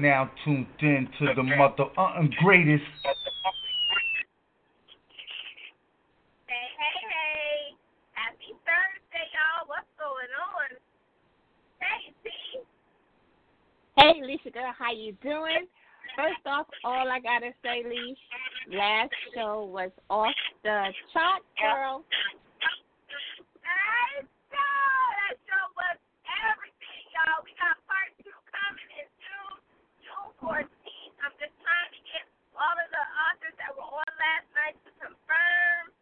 Now tuned in to the mother uh, greatest. Hey, hey, hey. Happy Thursday, y'all. What's going on? Hey, T. Hey, Lisa girl, how you doing? First off, all I gotta say, Leash, last show was off the chart, girl. Hey, so that show was everything, y'all. We got part two coming in June, June 14th. I'm just trying to get all of the authors that were on last night to confirm.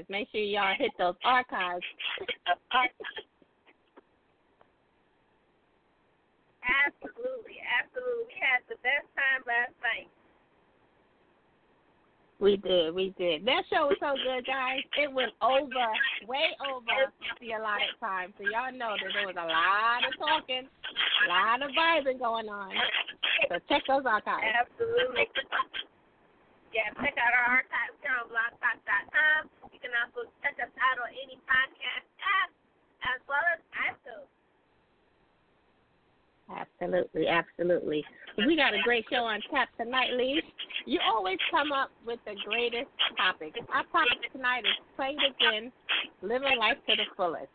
Yes. Make sure y'all hit those archives. Absolutely, absolutely. We had the best time last night. We did, we did. That show was so good, guys. It went over, way over the allotted time. So y'all know that there was a lot of talking, a lot of vibing going on. So check those archives. Absolutely. Yeah, check out our archives here on blogtalk.com. Can also check us out on any podcast app as well as iTunes. Absolutely, absolutely. We got a great show on tap tonight, Lee. You always come up with the greatest topics. Our topic tonight is play it again, living life to the fullest.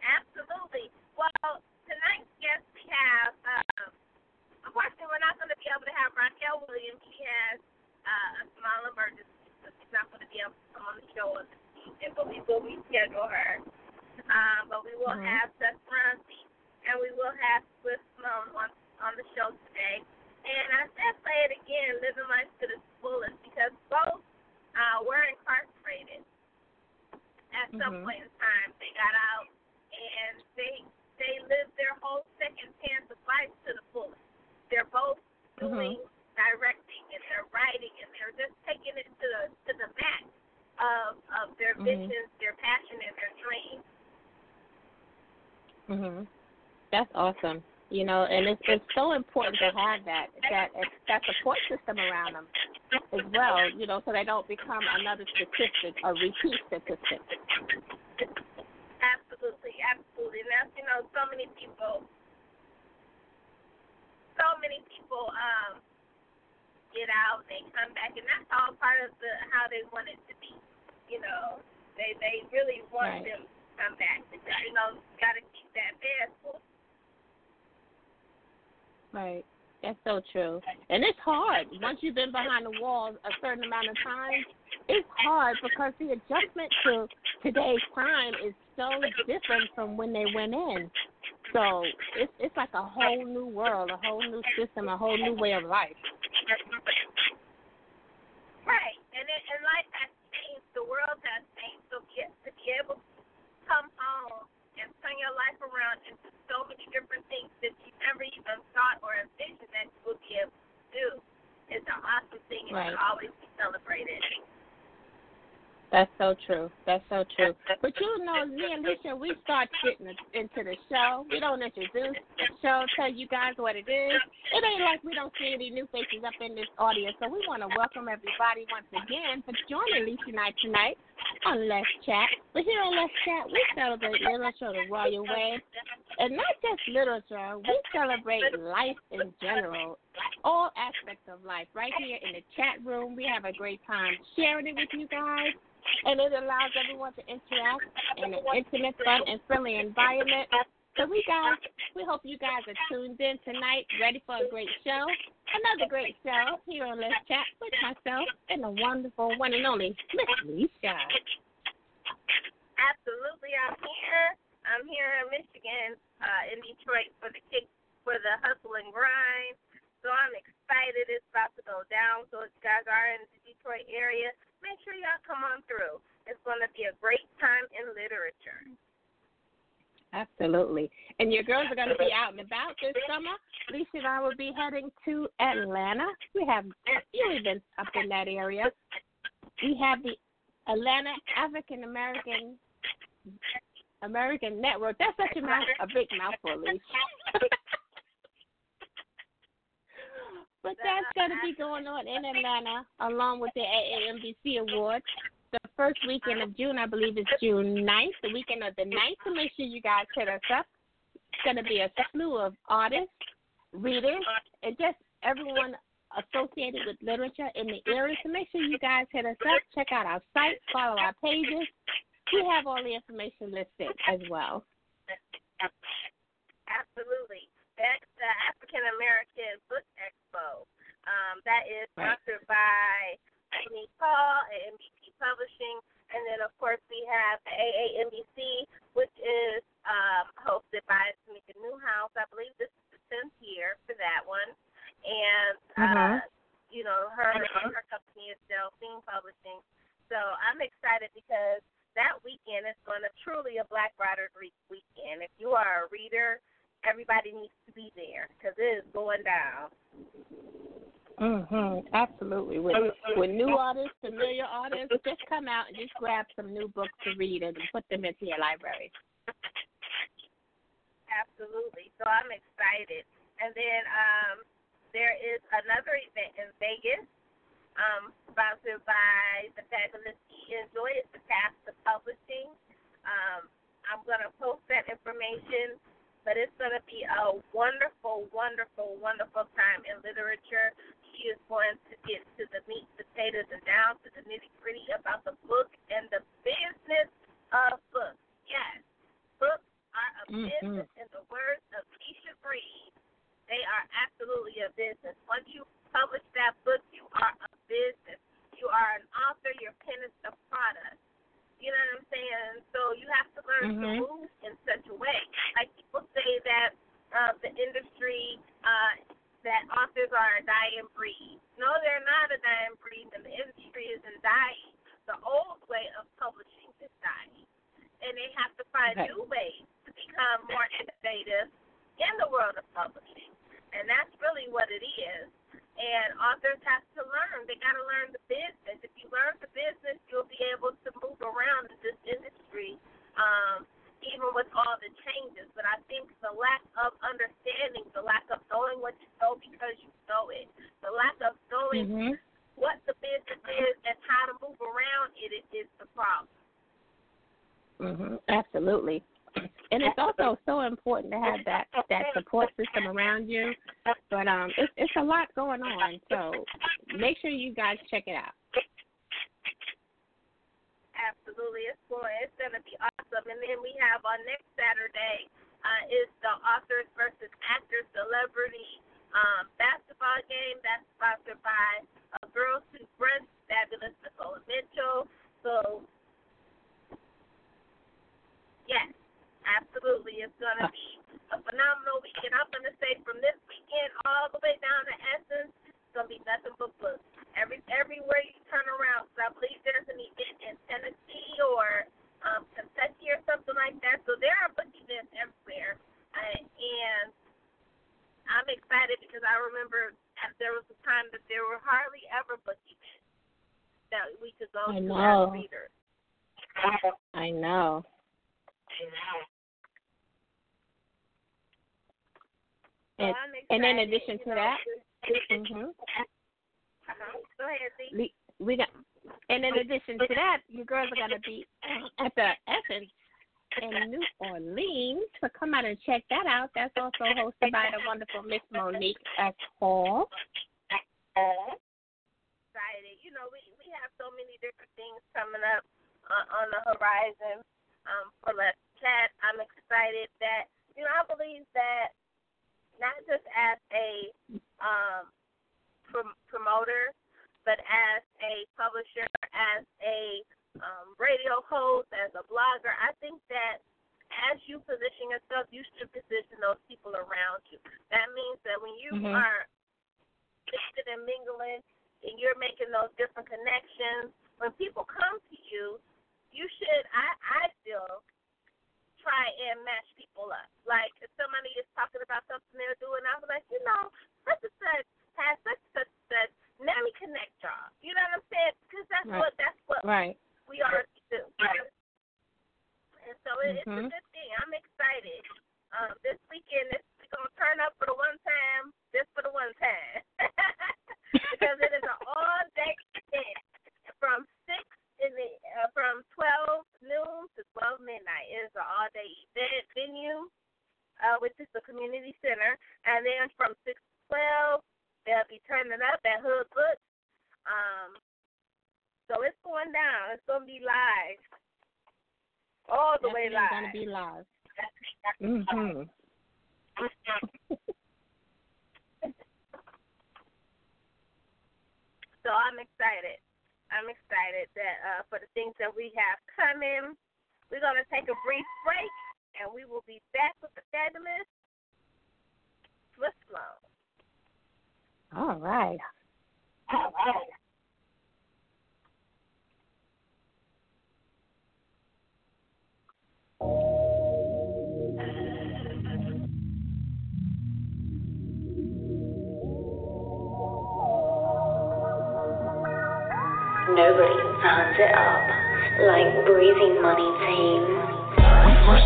Absolutely. Well, tonight's guest we have, um, unfortunately, we're not going to be able to have Racquel Williams. She has uh, a small emergency, so she's not going to be able to come on the show on the Tuesday, but we will reschedule her. Um, but we will Mhm. have Seth Ferranti and we will have Swift Sloan on, on the show today. And I said play it again, living life to the fullest, because both uh, were incarcerated at some Mhm. point in time. They got out and they they lived their whole second chance of life to the fullest. They're both doing directing and they're writing and they're just taking it to the to the max of of their Mhm. visions, their passion, and their dreams. Mhm. That's awesome. You know, and it's it's so important to have that that that support system around them as well. You know, so they don't become another statistic, a repeat statistic. Absolutely, absolutely. And that's you know, so many people so many people um get out, they come back, and that's all part of the how they want it to be. You know, they they really want Right. them to come back because you know got to keep that bed. Right. That's so true. And it's hard. Once you've been behind the walls a certain amount of time, it's hard because the adjustment to today's time is so different from when they went in. So it's it's like a whole new world, a whole new system, a whole new way of life. Right, and it, and life has changed. The world has changed. So be, to be able to come home and turn your life around into so many different things that you never even thought or envisioned that you would be able to do is an awesome thing and Right. should always be celebrated. That's so true. That's so true. But you know, me and Alicia, we start getting into the show. We don't introduce the show, tell you guys what it is. It ain't like we don't see any new faces up in this audience. So we want to welcome everybody once again for joining Alicia and I tonight on Let's Chat. But here on Let's Chat, we celebrate literature the royal way. And not just literature, we celebrate life in general, all aspects of life. Right here in the chat room, we have a great time sharing it with you guys and it allows everyone to interact in an intimate, fun, and friendly environment. So we guys, we hope you guys are tuned in tonight, ready for a great show. Another great show here on Let's Chat with myself and the wonderful one and only Miss Lisa. Absolutely, I'm here. I'm here in Michigan, uh, in Detroit for the kick for the hustle and grind. So I'm excited. It's about to go down. So if you guys are in the Detroit area, make sure y'all come on through. It's going to be a great time in literature. Absolutely. And your girls are going to be out and about this summer. Lisa and I will be heading to Atlanta. We have a few events up in that area. We have the Atlanta African American American Network. That's such a mouth, a big mouthful, Lisa. but that's going to be going on in Atlanta along with the AAMBC Awards. First weekend of June, I believe, it's June 9th, the weekend of the 9th. So make sure you guys hit us up. It's going to be a slew of artists, readers, and just everyone associated with literature in the area. So make sure you guys hit us up, check out our site, follow our pages. We have all the information listed as well. Absolutely. That's the African American Book Expo. Um, that is Right. sponsored by Amy Paul at NBC Publishing. And then, of course, we have the AAMBC, which is um, hosted by Tamika Newhouse. I believe this is the 10th year for that one. And, uh, you know, her her company is Delphine Publishing. So I'm excited because that weekend is going to truly a Black Writers Week weekend. If you are a reader, everybody needs to be there because it is going down. Mhm. Absolutely. With with new artists, familiar artists, just come out and just grab some new books to read and put them into your library. Absolutely. So I'm excited. And then um, there is another event in Vegas, um, sponsored by the fabulous E Enjoy. It's the Task to Publishing. Um, I'm going to post that information, but it's going to be a wonderful, wonderful, wonderful time in literature. She is going to get to the meat, potatoes, and down to the nitty gritty about the book and the business of books. Yes, books are a Mhm. business in the words of Keisha Breed. They are absolutely a business. Once you publish that book, you are a business. You are an author. Your pen is the product. You know what I'm saying? So you have to learn to Mhm. move in such a way. Like people say that uh, the industry, uh, that authors are a dying breed. No, they're not a dying breed, and the industry isn't dying. The old way of publishing is dying, and they have to find Okay. new ways to become more innovative in the world of publishing, and that's really what it is. And authors have to learn. They got to learn the business. If you learn the business, you'll be able to move around in this industry, um, even with all the changes. But I think the lack of understanding, the lack of knowing what you know because you know it, the lack Mhm. what the business is and how to move around it is, is the problem. Mhm. Absolutely. And it's also so important to have that that support system around you. But um it's it's a lot going on. So make sure you guys check it out. Absolutely, it's going. It's going to be awesome. And then we have on next Saturday uh, is the authors versus actors celebrity um, basketball game. That's sponsored by uh, Girls Who Brunch, fabulous Nicole Mitchell. So, yes, absolutely, it's going to be a phenomenal weekend. I'm going to say from this weekend all the way down to Essence, it's going to be nothing but books. Every everywhere you turn around, so I believe there's an event in Tennessee or um, Kentucky or something like that. So there are book events everywhere, uh, and I'm excited because I remember there was a time that there were hardly ever book events that we could go I to know. as readers. I know. So And, I'm excited. and in addition to that, hmm uh-huh. Go ahead, we, we got. And in addition to that, you girls are gonna be at the Essence in New Orleans. So come out and check that out. That's also hosted by the wonderful Miss Monique S. Hall. All right. Nobody turns it up like Breezy Money Team.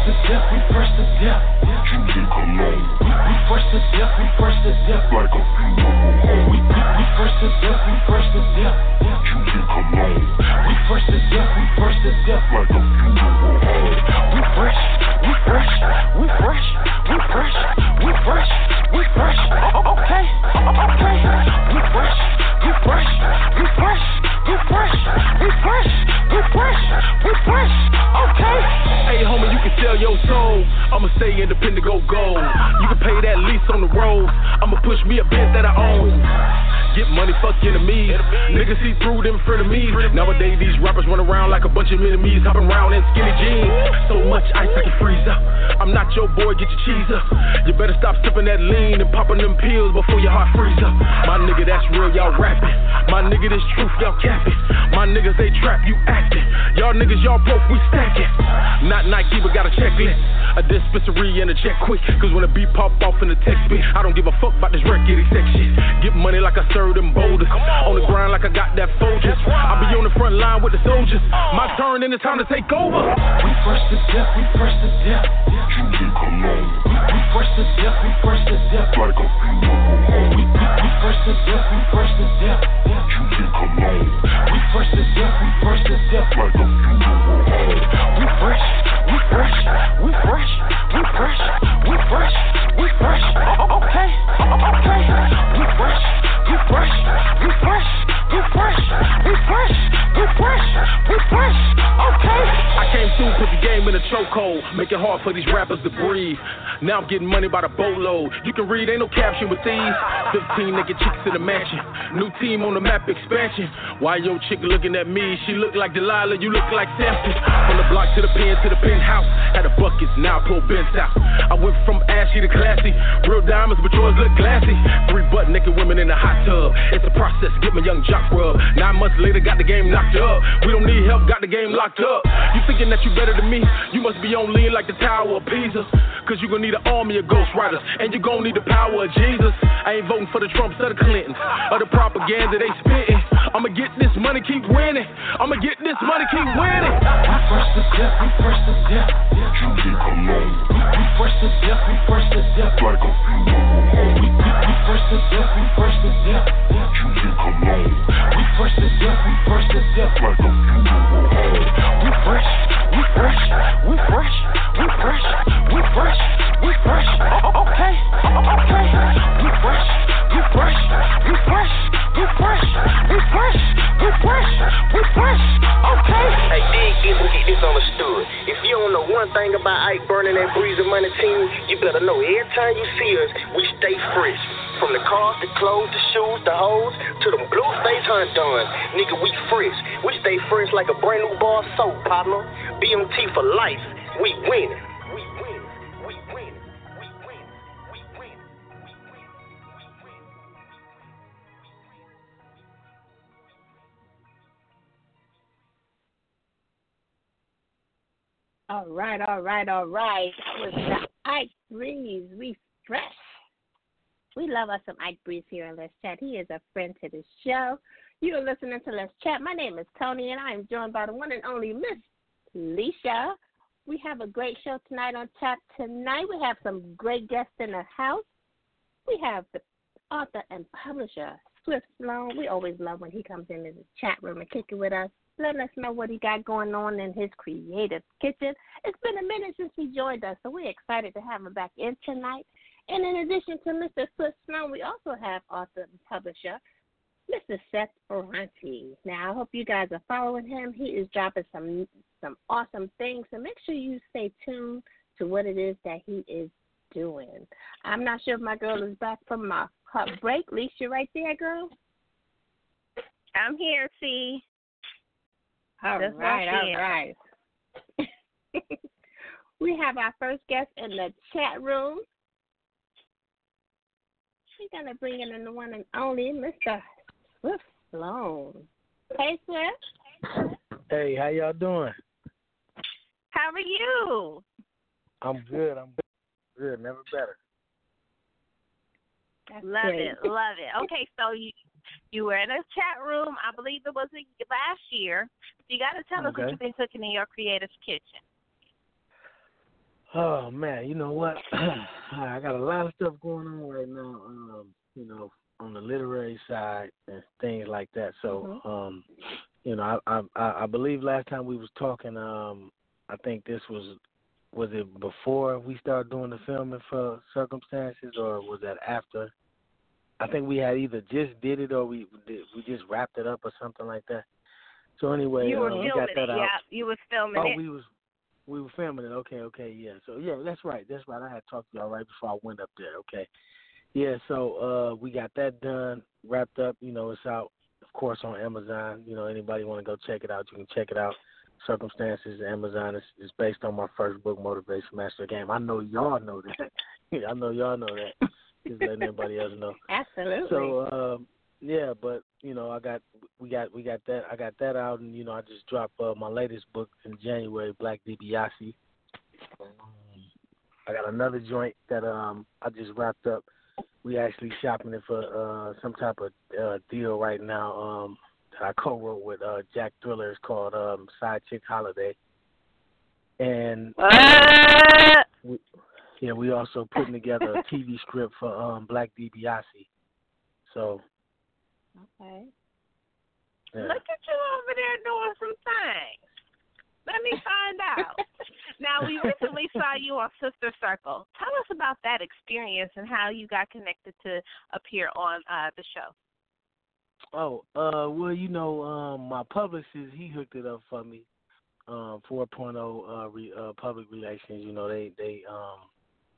To death, we first to death. Judy Cologne. We, we first to death, we first to death. Like a funeral home. We, we, we first to death, we first to death. Judy Cologne. We first to death, we first to death. Like a funeral home. We fresh, we fresh, we fresh, we fresh, we fresh, we fresh. Okay, okay. Sell your soul. I'ma stay independent, go gold. You can pay that lease on the road. I'ma push me a bit that I own. Get money, fuck enemies. Niggas see through them frenemies. Nowadays, these rappers run around like a bunch of enemies, hopping around in skinny jeans. So much ice I can freeze up. I'm not your boy, get your cheese up. You better stop sipping that lean and popping them pills before your heart freeze up. My nigga, that's real, y'all rapping. My nigga, this truth, y'all capping. My niggas, they trap, you acting. Y'all niggas, y'all broke, we stacking. Not Nike, but got a checklist. A dispensary and a check quick. Cause when the beat pop off in the text bit, I don't give a fuck about this record shit. Get money like I serve them boulders. On the grind like I got that Folgers. I be on the front line with the soldiers. My turn and it's time to take over. We first to death, we first to death. First to death, we first to death. Like a funeral home. We, we, we first to death, we first to death. Judy Cologne. We first to death, we first to death. Like a funeral home. We fresh, we fresh, we fresh, we fresh, we fresh, we fresh. Okay, okay. We fresh, hard for these rappers to breathe. Now I'm getting money by the boatload. You can read, ain't no caption with these. 15 naked chicks in the mansion. New team on the map expansion. Why your chick looking at me? She look like Delilah, you look like Samson. From the block to the pen to the penthouse. Had a buckets, now I pull bents out. I went from ashy to classy. Real diamonds, but yours look glassy. Three butt naked women in the hot tub. It's a process, get my young jock rub. Nine months later, got the game knocked up. We don't need help, got the game locked up. You thinking that you better than me? You must be on lean like the Tower of Pisa. Cause you gon' need an army of ghost riders. And you gon' need the power of Jesus. I ain't voting for the Trumps or the Clintons. Or the propaganda they spitting. I'ma get this money, keep winning. I'ma get this money, keep winning. We first to death, we first to death. Judy Cologne. We first to death, we first to death. Like a funeral home. We, we, we first to death, we first to death. Judy Cologne. We first to death, we first to death. Like a funeral fresh, we fresh, we fresh, we fresh, we fresh. Okay, okay. We fresh, we fresh, we fresh, we fresh, we fresh, we fresh, we fresh. Okay. Hey, dig this and get this understood. If you don't know one thing about Ike burning that breezy money team, you better know every time you see us, we stay fresh. From the cars, the clothes, the shoes, the hoes, to them face. Nigga, we fresh. We stay fresh like a brand new bar soap, partner. BMT for life. We win. We win. We win. We win. We win. We win. We win. All right, all right, all right. That was the Ike Breeze. We fresh. We love us some Ike Breeze here on Let's Chat. He is a friend to the show. You are listening to Let's Chat. My name is Toni, and I am joined by the one and only Miss Lissha. We have a great show tonight on tap. Tonight we have some great guests in the house. We have the author and publisher Swift Sloan. We always love when he comes into the chat room and kick it with us, letting us know what he got going on in his creative kitchen. It's been a minute since he joined us, so we're excited to have him back in tonight. And in addition to Mr. Swift Sloan, we also have author and publisher Mr. Seth Ferranti. Now, I hope you guys are following him. He is dropping some some awesome things, so make sure you stay tuned to what it is that he is doing. I'm not sure if my girl is back from my break. Lisa, right there, girl. I'm here, see. All Just right, all right. we have our first guest in the chat room. We're gonna bring in the one and only Mr. Swift Sloan. Hey, Swift. Hey, how y'all doing? How are you? I'm good. I'm good. Good, Never better. That's love great. it, love it. Okay, so you you were in a chat room. I believe it was a- last year. You got to tell us what you've been cooking in your creative kitchen. Oh man, you know what? I got a lot of stuff going on right now. Um, you know, on the literary side and things like that. So, um, you know, I, I I believe last time we was talking, um, I think this was was it before we started doing the filming for circumstances, or was that after? I think we had either just did it or we did, we just wrapped it up or something like that. So anyway, you were we filming got that it, out. yeah. You was filming Oh, it. we was we were filming it. Okay, okay, yeah. So yeah, that's right. That's right. I had talked to y'all right before I went up there. Okay. Yeah, so uh we got that done, wrapped up. You know, it's out, of course, on Amazon. You know, anybody want to go check it out, you can check it out. Circumstances, Amazon is, is based on my first book, Motivation Master Game. I know y'all know that. I know y'all know that. Just letting everybody else know. Absolutely. So um, yeah, but you know, I got we got we got that I got that out, and you know, I just dropped uh, my latest book in January, Black DiBiase. Um, I got another joint that um I just wrapped up. We actually shopping it for uh some type of uh deal right now. Um that I co-wrote with uh Jack Thriller. It's called um Side Chick Holiday. And we, yeah, we also putting together a TV script for um Black DiBiase. So Okay. yeah. Look at you over there doing some things. Let me find out. now, we recently saw you on Sister Circle. Tell us about that experience and how you got connected to appear on uh, the show. Oh, uh, well, you know, um, my publicist he hooked it up for me. um, 4.0 uh, re, uh, public relations. You know, they they um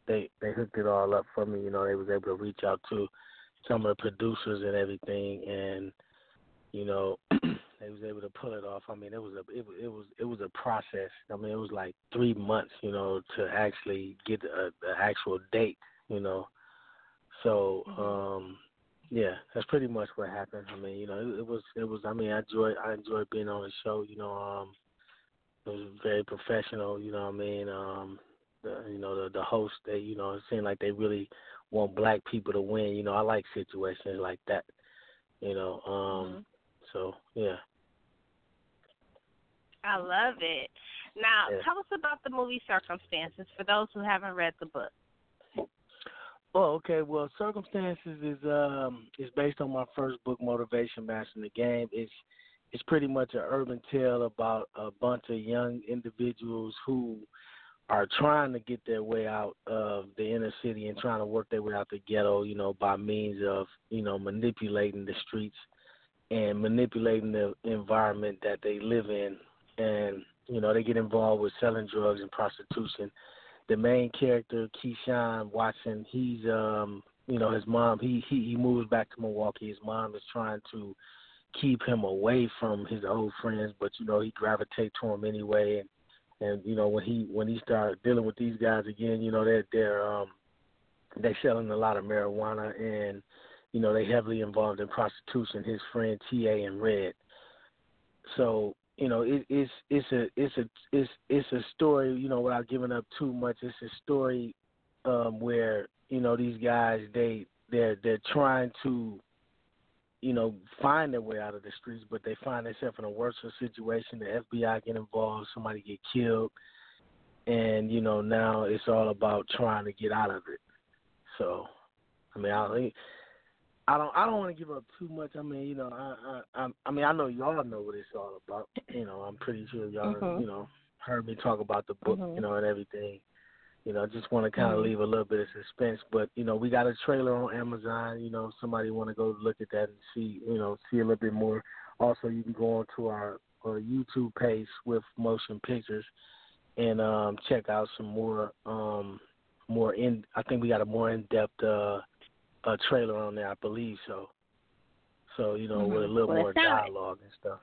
they they hooked it all up for me. You know, they was able to reach out to some of the producers and everything, and you know, they was able to pull it off. I mean, it was a it was it was it was a process. I mean, it was like three months, you know, to actually get a, a actual date. You know, so um yeah, that's pretty much what happened. I mean, you know, it, it was it was. I mean, I enjoyed I enjoyed being on the show. You know, um, it was very professional. You know what I mean? Um, the, you know, the the host. They, you know, it seemed like they really want black people to win. You know, I like situations like that. You know, um, Mm-hmm. So yeah. I love it. Now, Yeah. tell us about the movie Circumstances for those who haven't read the book. Oh, okay. Well, circumstances is um is based on my first book, Motivation Mastering the Game. It's it's pretty much an urban tale about a bunch of young individuals who are trying to get their way out of the inner city and trying to work their way out the ghetto, you know, by means of, you know, manipulating the streets and manipulating the environment that they live in. And, you know, they get involved with selling drugs and prostitution. The main character, Keyshawn Watson, he's um you know, his mom he, he he moves back to Milwaukee. His mom is trying to keep him away from his old friends, but you know, he gravitates to him anyway. And and you know, when he when he started dealing with these guys again, you know, they're they're um they selling a lot of marijuana. And you know, they heavily involved in prostitution, his friend TA and Red. So you know, it, it's it's a it's a it's it's a story. You know, without giving up too much, it's a story um, where you know these guys they they're they're trying to you know find their way out of the streets, but they find themselves in a worse situation. The FBI get involved, somebody get killed, and you know now it's all about trying to get out of it. So, I mean, I I don't I don't want to give up too much. I mean, you know, I I I mean I know y'all know what it's all about. You know, I'm pretty sure y'all Mhm. you know heard me talk about the book, Mhm. you know, and everything. You know, I just want to kind of Mhm. leave a little bit of suspense. But you know, we got a trailer on Amazon. You know, if somebody want to go look at that and see, you know, see a little bit more. Also, you can go on to our, our YouTube page with motion pictures and um check out some more um more in. I think we got a more in depth. uh a trailer on there, I believe so. So you know, with a Mhm. little Well, more sounds- dialogue and stuff.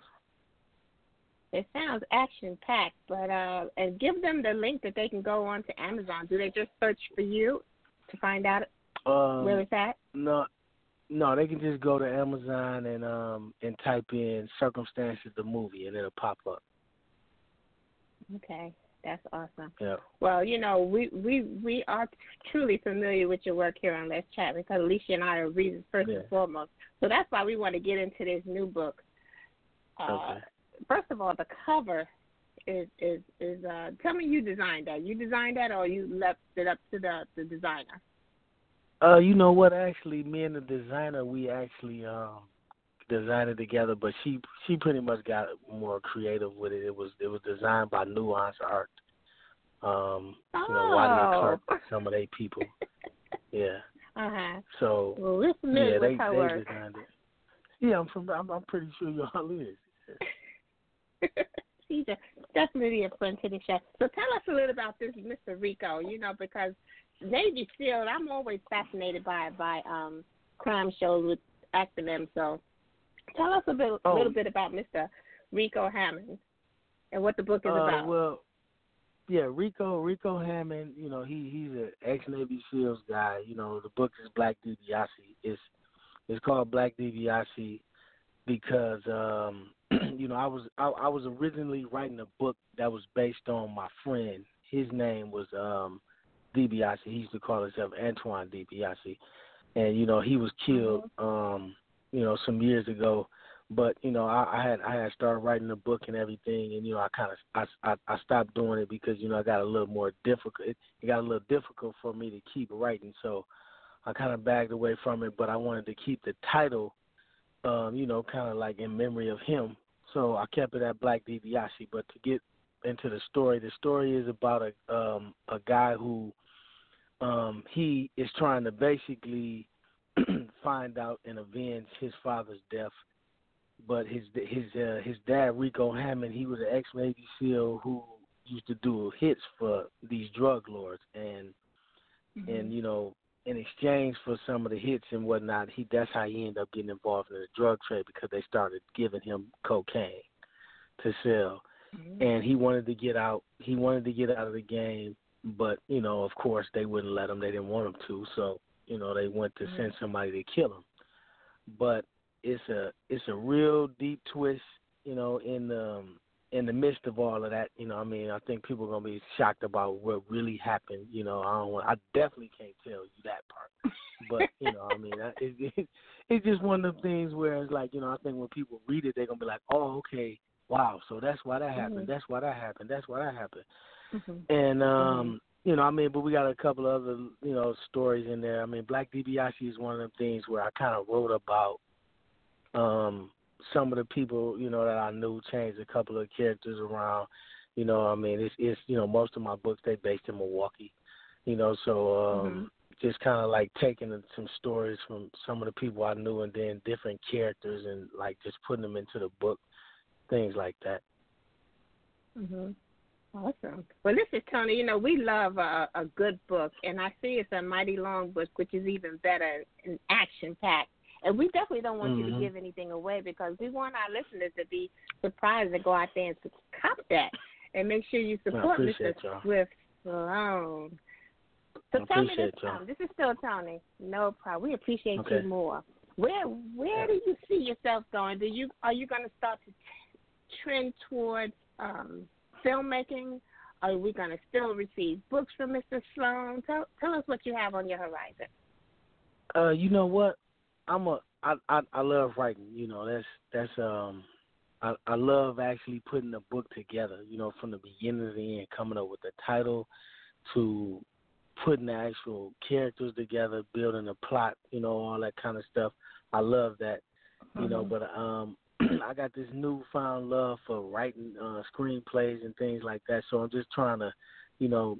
It sounds action packed, but uh, and give them the link that they can go on to Amazon. Do they just search for you to find out Um, where it's at? No, no, they can just go to Amazon and um and type in "circumstances" the movie, and it'll pop up. Okay, that's awesome. Yeah. Well, you know, we we we are truly familiar with your work here on Let's Chat because Alicia and I are readers first Yeah. and foremost. So that's why we want to get into this new book. Uh, Okay. First of all, the cover is is is. Uh, tell me you designed that. You designed that, or you left it up to the the designer? Uh, you know what? Actually, me and the designer, we actually um designed it together, but she she pretty much got more creative with it. It was it was designed by Nuance Art. Um, you know, Wiley and Oh. Clark, some of they people. Yeah. Uh huh. So Well, we're familiar yeah, with they her they work. designed it. Yeah, I'm from. I'm, I'm pretty sure y'all is. She's a, definitely a friend to the show. So tell us a little about this Mr. Rico, you know, because Navy SEAL, I'm always fascinated by by um crime shows with acronyms. So tell us a bit, Oh. little bit about Mr. Rico Hammond and what the book is uh, about. Well, yeah, Rico Rico Hammond. You know, he he's an ex Navy SEALs guy. You know, the book is Black DiBiase. It's it's called Black DiBiase because um you know I was I, I was originally writing a book that was based on my friend. His name was um DiBiase. He used to call himself Antoine DiBiase, and you know he was killed um you know some years ago but you know I, I had I had started writing the book and everything, and you know I kind of I, I I stopped doing it because you know I got a little more difficult. It, it got a little difficult for me to keep writing, so I kind of bagged away from it. But I wanted to keep the title, um, you know, kind of like in memory of him. So I kept it at Black DiBiase. But to get into the story, the story is about a um, a guy who um, he is trying to basically find out and avenge his father's death but his his uh, his dad Rico Hammond, he was an ex Navy SEAL who used to do hits for these drug lords, and Mm-hmm. and you know in exchange for some of the hits and whatnot, he that's how he ended up getting involved in the drug trade because they started giving him cocaine to sell, Mm-hmm. and he wanted to get out. He wanted to get out of the game, but you know, of course, they wouldn't let him. They didn't want him to, so you know, they went to send somebody to kill him. But it's a it's a real deep twist, you know, in the um, in the midst of all of that, you know, I mean, I think people are gonna be shocked about what really happened. You know, I don't want, I definitely can't tell you that part, but you know, I mean, I- it, it, it's just one of the things where it's like, you know, I think when people read it, they're gonna be like, oh, okay, wow, so that's why that happened, Mhm. that's why that happened, that's why that happened, Mm-hmm. and um, you know, I mean, but we got a couple of other, you know, stories in there. I mean, Black DiBiase is one of them things where I kind of wrote about um some of the people you know that I knew changed a couple of characters around. You know, I mean, it's it's you know most of my books they based in Milwaukee. You know, so um just kind of like taking some stories from some of the people I knew and then different characters and like just putting them into the book, things like that. Mhm. Awesome. Well, this is Toni. You know, we love a, a good book, and I see it's a mighty long book, which is even better and action packed. And we definitely don't want you to Mhm. give anything away because we want our listeners to be surprised and go out there and cop that, and make sure you support Mr. y'all. Swift Sloan. So tell me this appreciate This is still Toni. No problem. We appreciate Okay. you more. Where where do you see yourself going? Do you are you going to start to t- trend towards um, filmmaking? Are we going to still receive books from Mr. Sloan? Tell tell us what you have on your horizon. Uh, you know what? I'm a I, I I love writing. You know, that's that's um I I love actually putting a book together. You know, from the beginning to the end, coming up with the title to putting the actual characters together, building a plot. You know, all that kind of stuff. I love that. You know, Mhm. but um. I got this newfound love for writing uh, screenplays and things like that. So I'm just trying to, you know,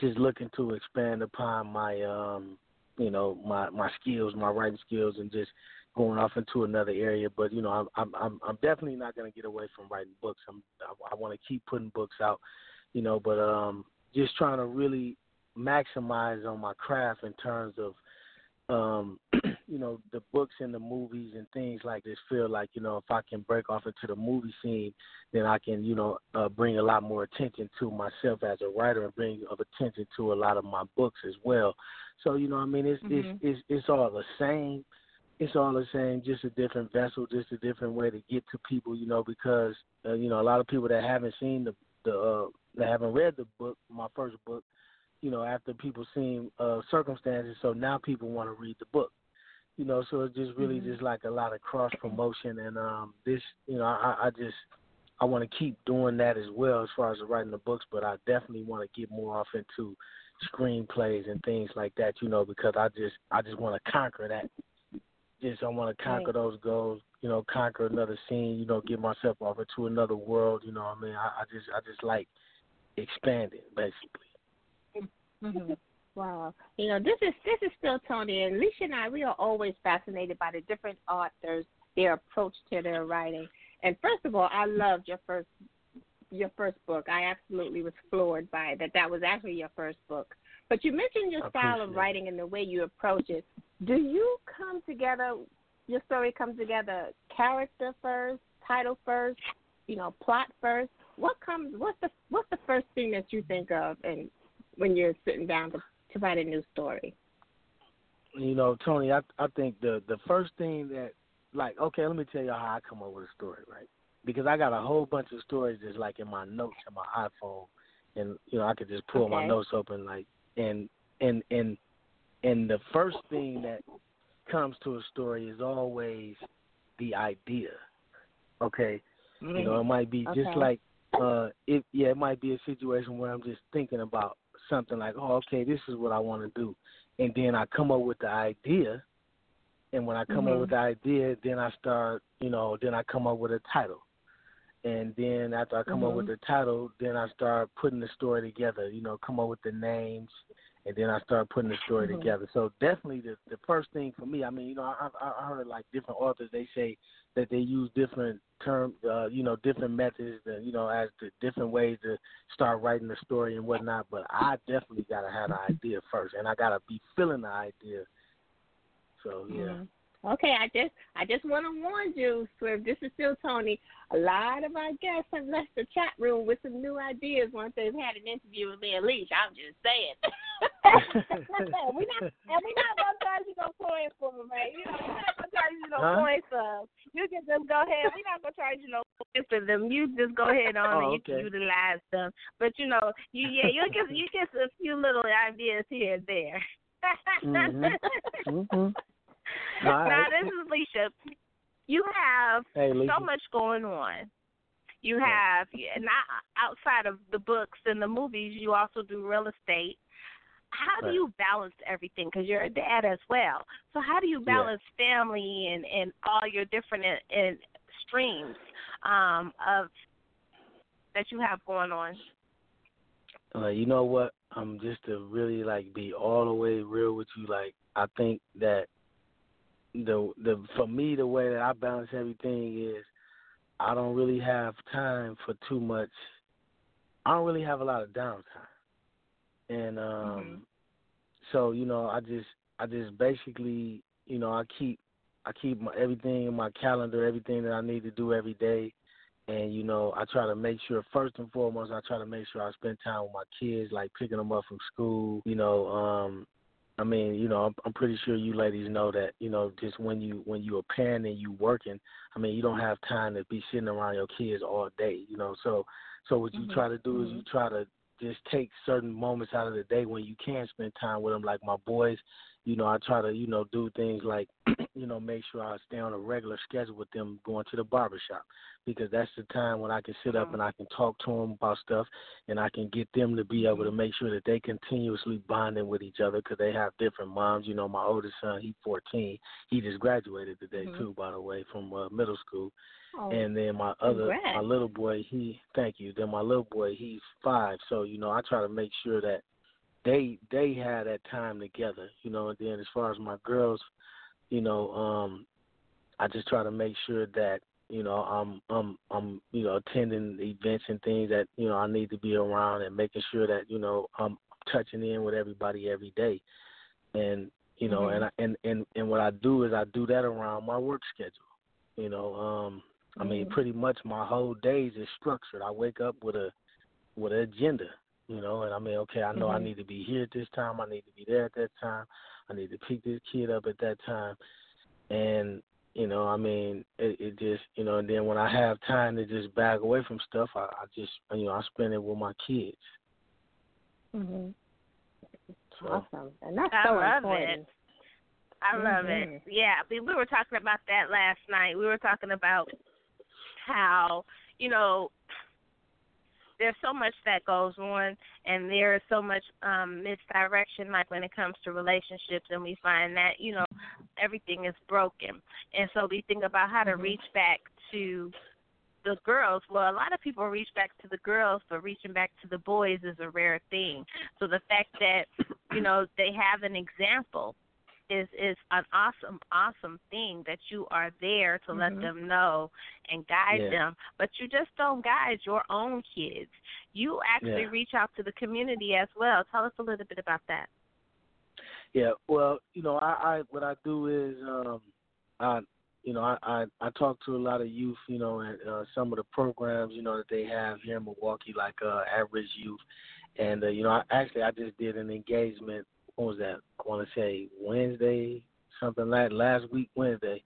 just looking to expand upon my um you know my my skills, my writing skills, and just going off into another area. But you know, I'm I'm I'm, definitely not going to get away from writing books. I'm I, I want to keep putting books out, you know. But um, just trying to really maximize on my craft in terms of um you know the books and the movies and things like this feel like you know if I can break off into the movie scene then I can you know uh, bring a lot more attention to myself as a writer and bring of attention to a lot of my books as well so you know I mean it's Mhm. it's it's it's all the same it's all the same just a different vessel just a different way to get to people you know because uh, you know a lot of people that haven't seen the the uh, that haven't read the book my first book you know, after people seen uh circumstances, so now people want to read the book. You know, so it's just really Mhm. just like a lot of cross promotion and um this you know, I, I just I wanna keep doing that as well as far as writing the books, but I definitely wanna get more off into screenplays and things like that, you know, because I just I just wanna conquer that. Just I wanna conquer Right. those goals, you know, conquer another scene, you know, get myself off into another world, you know what I mean? I, I just I just like expanding basically. hmm Wow. You know, this is this is still Toni and Alicia and I we are always fascinated by the different authors, their approach to their writing. And first of all, I loved your first your first book. I absolutely was floored by it, that that was actually your first book. But you mentioned your style of appreciate it. writing and the way you approach it. Do you come together your story comes together character first, title first, you know, plot first? What comes what's the what's the first thing that you think of and when you're sitting down to, to write a new story? you know, Toni, I I think the the first thing that like okay, let me tell you how I come up with a story, right? Because I got a whole bunch of stories just like in my notes in my iPhone, and you know I could just pull my notes open like and and and and the first thing that comes to a story is always the idea. Okay, you know it might be just like uh it yeah it might be a situation where I'm just thinking about something like oh okay this is what I want to do and then I come up with the idea and when I come Mhm. up with the idea then I start you know then I come up with a title and then after I come up with Mhm. the title then I start putting the story together you know come up with the names and then I started putting the story Mhm. together. So definitely the the first thing for me, I mean, you know, I I heard like different authors they say that they use different term, uh, you know, different methods, that, you know, as to different ways to start writing the story and whatnot. But I definitely gotta have the idea first, and I gotta be feeling the idea. So yeah. Mhm. Okay, I just I just want to warn you, Swift. This is still Toni. A lot of our guests have left the chat room with some new ideas once they've had an interview with Leah Leach. I'm just saying. we not and we not gonna charge you no coins for them, man. You know, we're not gonna charge you no Huh? for them. You can just go ahead. We're not gonna charge you no coins for them. You just go ahead on Oh, and you okay. can utilize them. But you know, you yeah, you'll get you get a few little ideas here and there. Mhm. Mhm. Now this is Alicia. You have Hey, Alicia. so much going on. You have not outside of the books and the movies. You also do real estate. How do you balance everything? Because you're a dad as well. So how do you Yeah. balance family and and all your different in, in streams um, of that you have going on? Uh, you know what? Um, just to really like be all the way real with you, like I think that the the for me the way that I balance everything is I don't really have time for too much. I don't really have a lot of downtime, and um, so you know I just I just basically you know I keep I keep my everything in my calendar, everything that I need to do every day and you know I try to make sure first and foremost I try to make sure I spend time with my kids, like picking them up from school. You know, um, I mean, you know, I'm, I'm pretty sure you ladies know that you know just when you when you're a parent and you working, I mean, you don't have time to be sitting around your kids all day. You know, so so what you Mhm. try to do is you try to just take certain moments out of the day when you can spend time with them. Like my boys, you know, I try to you know do things like you know make sure I stay on a regular schedule with them going to the barber shop because that's the time when I can sit up and I can talk to them about stuff and I can get them to be able to make sure that they continuously bonding with each other because they have different moms. You know, my oldest son, he's 14. He just graduated today Mhm. too, by the way, from uh, middle school. Oh, and then my other, congrats. my little boy, he, thank you. Then my little boy, he's five. So you know, I try to make sure that they they had that time together. You know, and then as far as my girls, you know, um, I just try to make sure that you know I'm I'm I'm you know attending events and things that you know I need to be around and making sure that you know I'm touching in with everybody every day, and you know Mhm. and I, and and and what I do is I do that around my work schedule. You know, um, I mean Mhm. pretty much my whole days is structured. I wake up with a with an agenda. You know, and I mean, okay, I know I Mhm. need to be here at this time. I need to be there at that time. I need to pick this kid up at that time, and you know, I mean, it, it just, you know, and then when I have time to just back away from stuff, I, I just, you know, I spend it with my kids. Mhm. So, Awesome, and that's I so love important. it. I love Mhm. it. Yeah, I mean, we were talking about that last night. We were talking about how, you know, there's so much that goes on and there is so much um misdirection like when it comes to relationships and we find that, you know, everything is broken. And so we think about how to reach back to the girls. Well, a lot of people reach back to the girls, but reaching back to the boys is a rare thing. So the fact that, you know, they have an example is is an awesome awesome thing that you are there to let Mhm. them know and guide Yeah. them but you just don't guide your own kids you actually Yeah. reach out to the community as well tell us a little bit about that yeah, well, you know, I, I what I do is, um, I, you know, I, I I talk to a lot of youth, you know, and uh, some of the programs, you know, that they have here in Milwaukee, like uh, Average Youth, and uh, you know, I, actually I just did an engagement. What was that? I want to say Wednesday, something like last week Wednesday,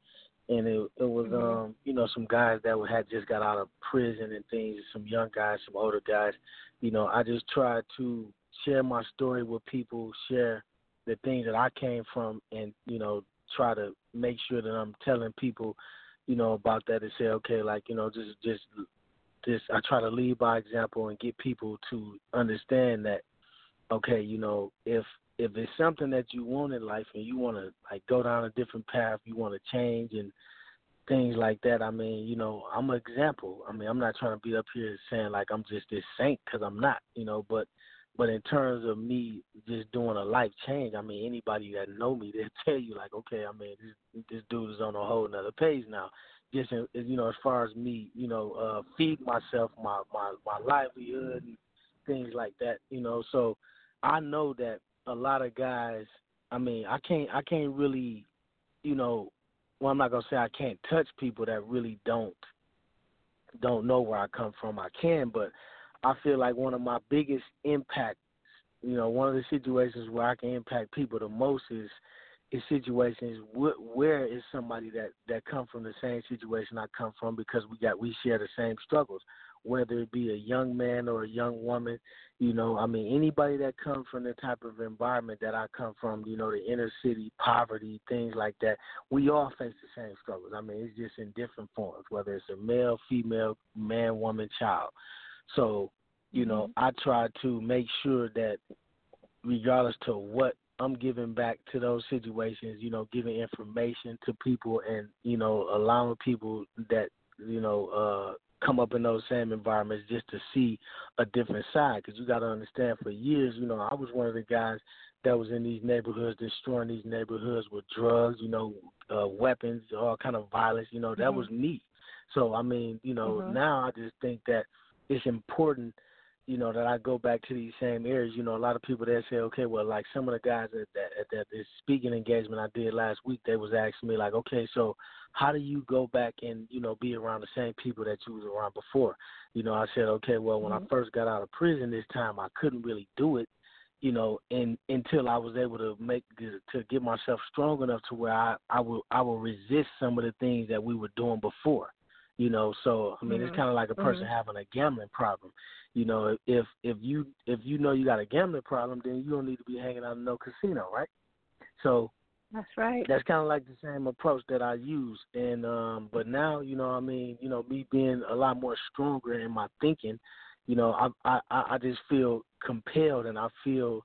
and it it was Mhm. um you know some guys that had just got out of prison and things, some young guys, some older guys. You know, I just tried to share my story with people, share the things that I came from, and you know try to make sure that I'm telling people, you know, about that and say, okay, like you know, just just just I try to lead by example and get people to understand that, okay, you know, if if it's something that you want in life and you want to like go down a different path, you want to change and things like that. I mean, you know, I'm an example. I mean, I'm not trying to be up here saying like I'm just this saint because I'm not, you know, but but in terms of me just doing a life change, I mean, anybody that know me, they'll tell you like, okay, I mean, this this dude is on a whole another page now. Just in, you know, as far as me, you know, uh, feed myself, my my my livelihood, and things like that. You know, so I know that a lot of guys. I mean, I can't I can't really, you know, well, I'm not gonna say I can't touch people that really don't don't know where I come from. I can, but I feel like one of my biggest impacts, you know, one of the situations where I can impact people the most is is situations wh- where is somebody that that come from the same situation I come from because we got we share the same struggles whether it be a young man or a young woman, you know, I mean anybody that comes from the type of environment that I come from, you know, the inner city, poverty, things like that, we all face the same struggles. I mean, it's just in different forms, whether it's a male, female, man, woman, child. So, you know, I try to make sure that regardless to what I'm giving back to those situations, you know, giving information to people and, you know, allowing people that, you know, uh come up in those same environments just to see a different side because you got to understand for years, you know, I was one of the guys that was in these neighborhoods destroying these neighborhoods with drugs, you know, uh weapons, all kind of violence, you know, that Mhm. was me. So I mean, you know, Mhm. now I just think that it's important you know, that I go back to these same areas. You know, a lot of people that say, okay, well, like some of the guys at that at that this speaking engagement I did last week, they was asking me like, okay, so how do you go back and you know be around the same people that you was around before? You know, I said, okay, well, when I mm-hmm. first got out of prison this time, I couldn't really do it. You know, and until I was able to make to get myself strong enough to where I I will I will resist some of the things that we were doing before. You know, so I mean, it's Mhm. kind of like a person Mhm. having a gambling problem. You know, if if you if you know you got a gambling problem, then you don't need to be hanging out in no casino, right? So That's right. that's kind of like the same approach that I use. And um, but now, you know, I mean, you know, me being a lot more stronger in my thinking, you know, I I I just feel compelled, and I feel,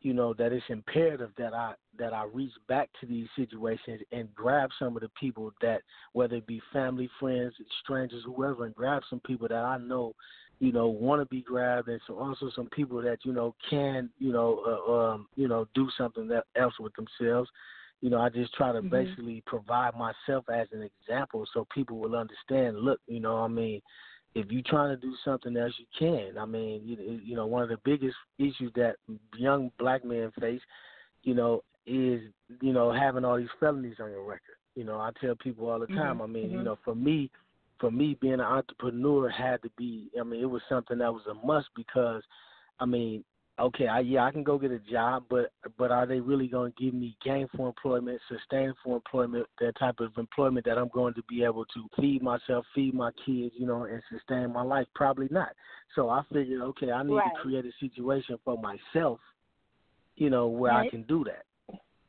you know, that it's imperative that I that I reach back to these situations and grab some of the people that, whether it be family, friends, strangers, whoever, and grab some people that I know you know, want to be grabbed, and so also some people that you know can, you know, uh, um, you know, do something that else with themselves. You know, I just try to Mhm. basically provide myself as an example so people will understand. Look, you know, I mean, if you're trying to do something else, you can. I mean, you, you know, one of the biggest issues that young black men face, you know, is you know having all these felonies on your record. You know, I tell people all the time. Mhm. I mean, you Mhm. know, for me, for me being an entrepreneur had to be I mean, it was something that was a must because I mean, okay, I yeah, I can go get a job, but but are they really going to give me gainful employment, sustainable employment, that type of employment that I'm going to be able to feed myself, feed my kids, you know, and sustain my life? Probably not. So I figured, okay, I need Right. to create a situation for myself, you know, where I can do that.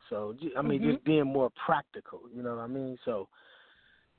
So I mean, Mhm. just being more practical, you know what I mean? So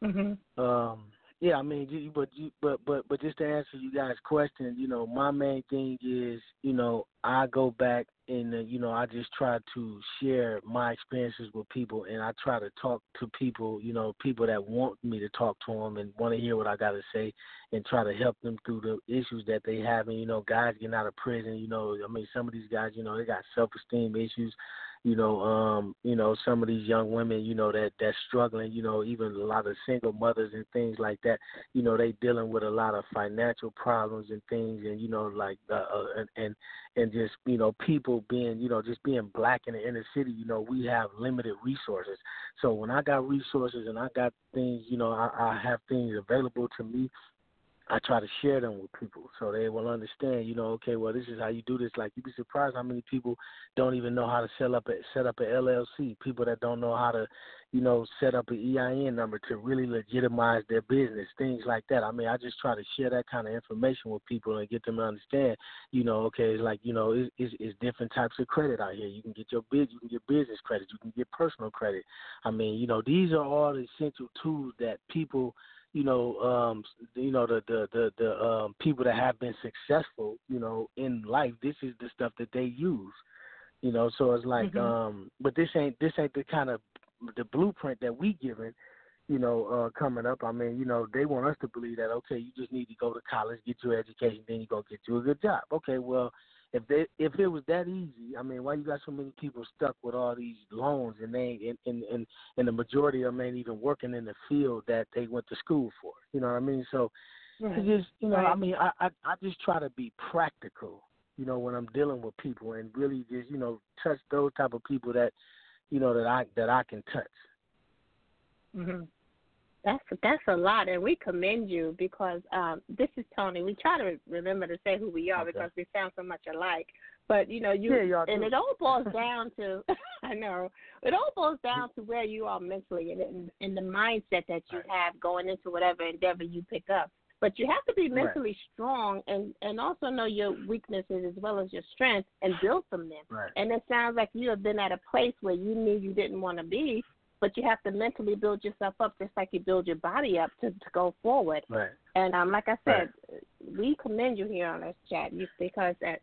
Mhm. um, yeah, I mean, but you, but but but just to answer you guys' question, you know, my main thing is, you know, I go back and uh, you know, I just try to share my experiences with people, and I try to talk to people, you know, people that want me to talk to them and want to hear what I got to say, and try to help them through the issues that they have. And you know, guys getting out of prison, you know, I mean, some of these guys, you know, they got self-esteem issues you know, um, you know, some of these young women, you know, that that's struggling, you know, even a lot of single mothers and things like that, you know, they dealing with a lot of financial problems and things, and you know, like, uh, uh, and and and just you know, people being, you know, just being black in the inner city, you know, we have limited resources. So when I got resources and I got things, you know, I, I have things available to me I try to share them with people so they will understand, you know, okay, well this is how you do this. Like you'd be surprised how many people don't even know how to set up a set up a LLC, people that don't know how to, you know, set up an EIN number to really legitimize their business, things like that. I mean, I just try to share that kind of information with people and get them to understand, you know, okay, it's like, you know, it's, it's, it's different types of credit out here. You can get your biz, you can get business credit, you can get personal credit. I mean, you know, these are all the essential tools that people you know, um, you know the the the, the um, people that have been successful, you know, in life. This is the stuff that they use, you know. So it's like, Mhm. um, but this ain't this ain't the kind of the blueprint that we given, you know, uh, coming up. I mean, you know, they want us to believe that okay, you just need to go to college, get your education, then you go get you a good job. Okay, well, if they if it was that easy, I mean, why you got so many people stuck with all these loans and they and and and, and the majority of them ain't even working in the field that they went to school for. You know what I mean? So Right. Just you know, I mean, I, I I just try to be practical. You know, when I'm dealing with people and really just you know touch those type of people that you know that I that I can touch. hmm That's that's a lot, and we commend you because um, this is Toni. We try to remember to say who we are Okay. because we sound so much alike. But you know, you Yeah, and it all boils down to I know it all boils down to where you are mentally and and, the mindset that you have going into whatever endeavor you pick up. But you have to be Right. mentally strong and and also know your weaknesses as well as your strengths and build from them. Right. And it sounds like you have been at a place where you knew you didn't want to be, but you have to mentally build yourself up just like you build your body up to, to go forward. Right. And um, like I said, we commend you here on this chat because that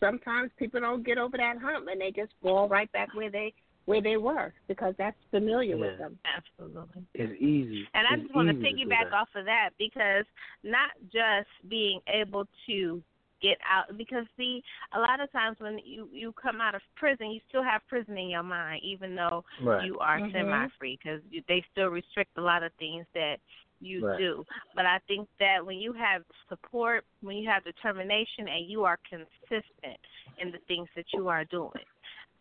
sometimes people don't get over that hump and they just fall right back where they where they were because that's familiar with them. Absolutely. It's easy. And I It's just want to piggyback that. off of that because not just being able to get out because see a lot of times when you you come out of prison you still have prison in your mind even though Right. you are Mhm. semi free because they still restrict a lot of things that you Right. do but i think that when you have support when you have determination and you are consistent in the things that you are doing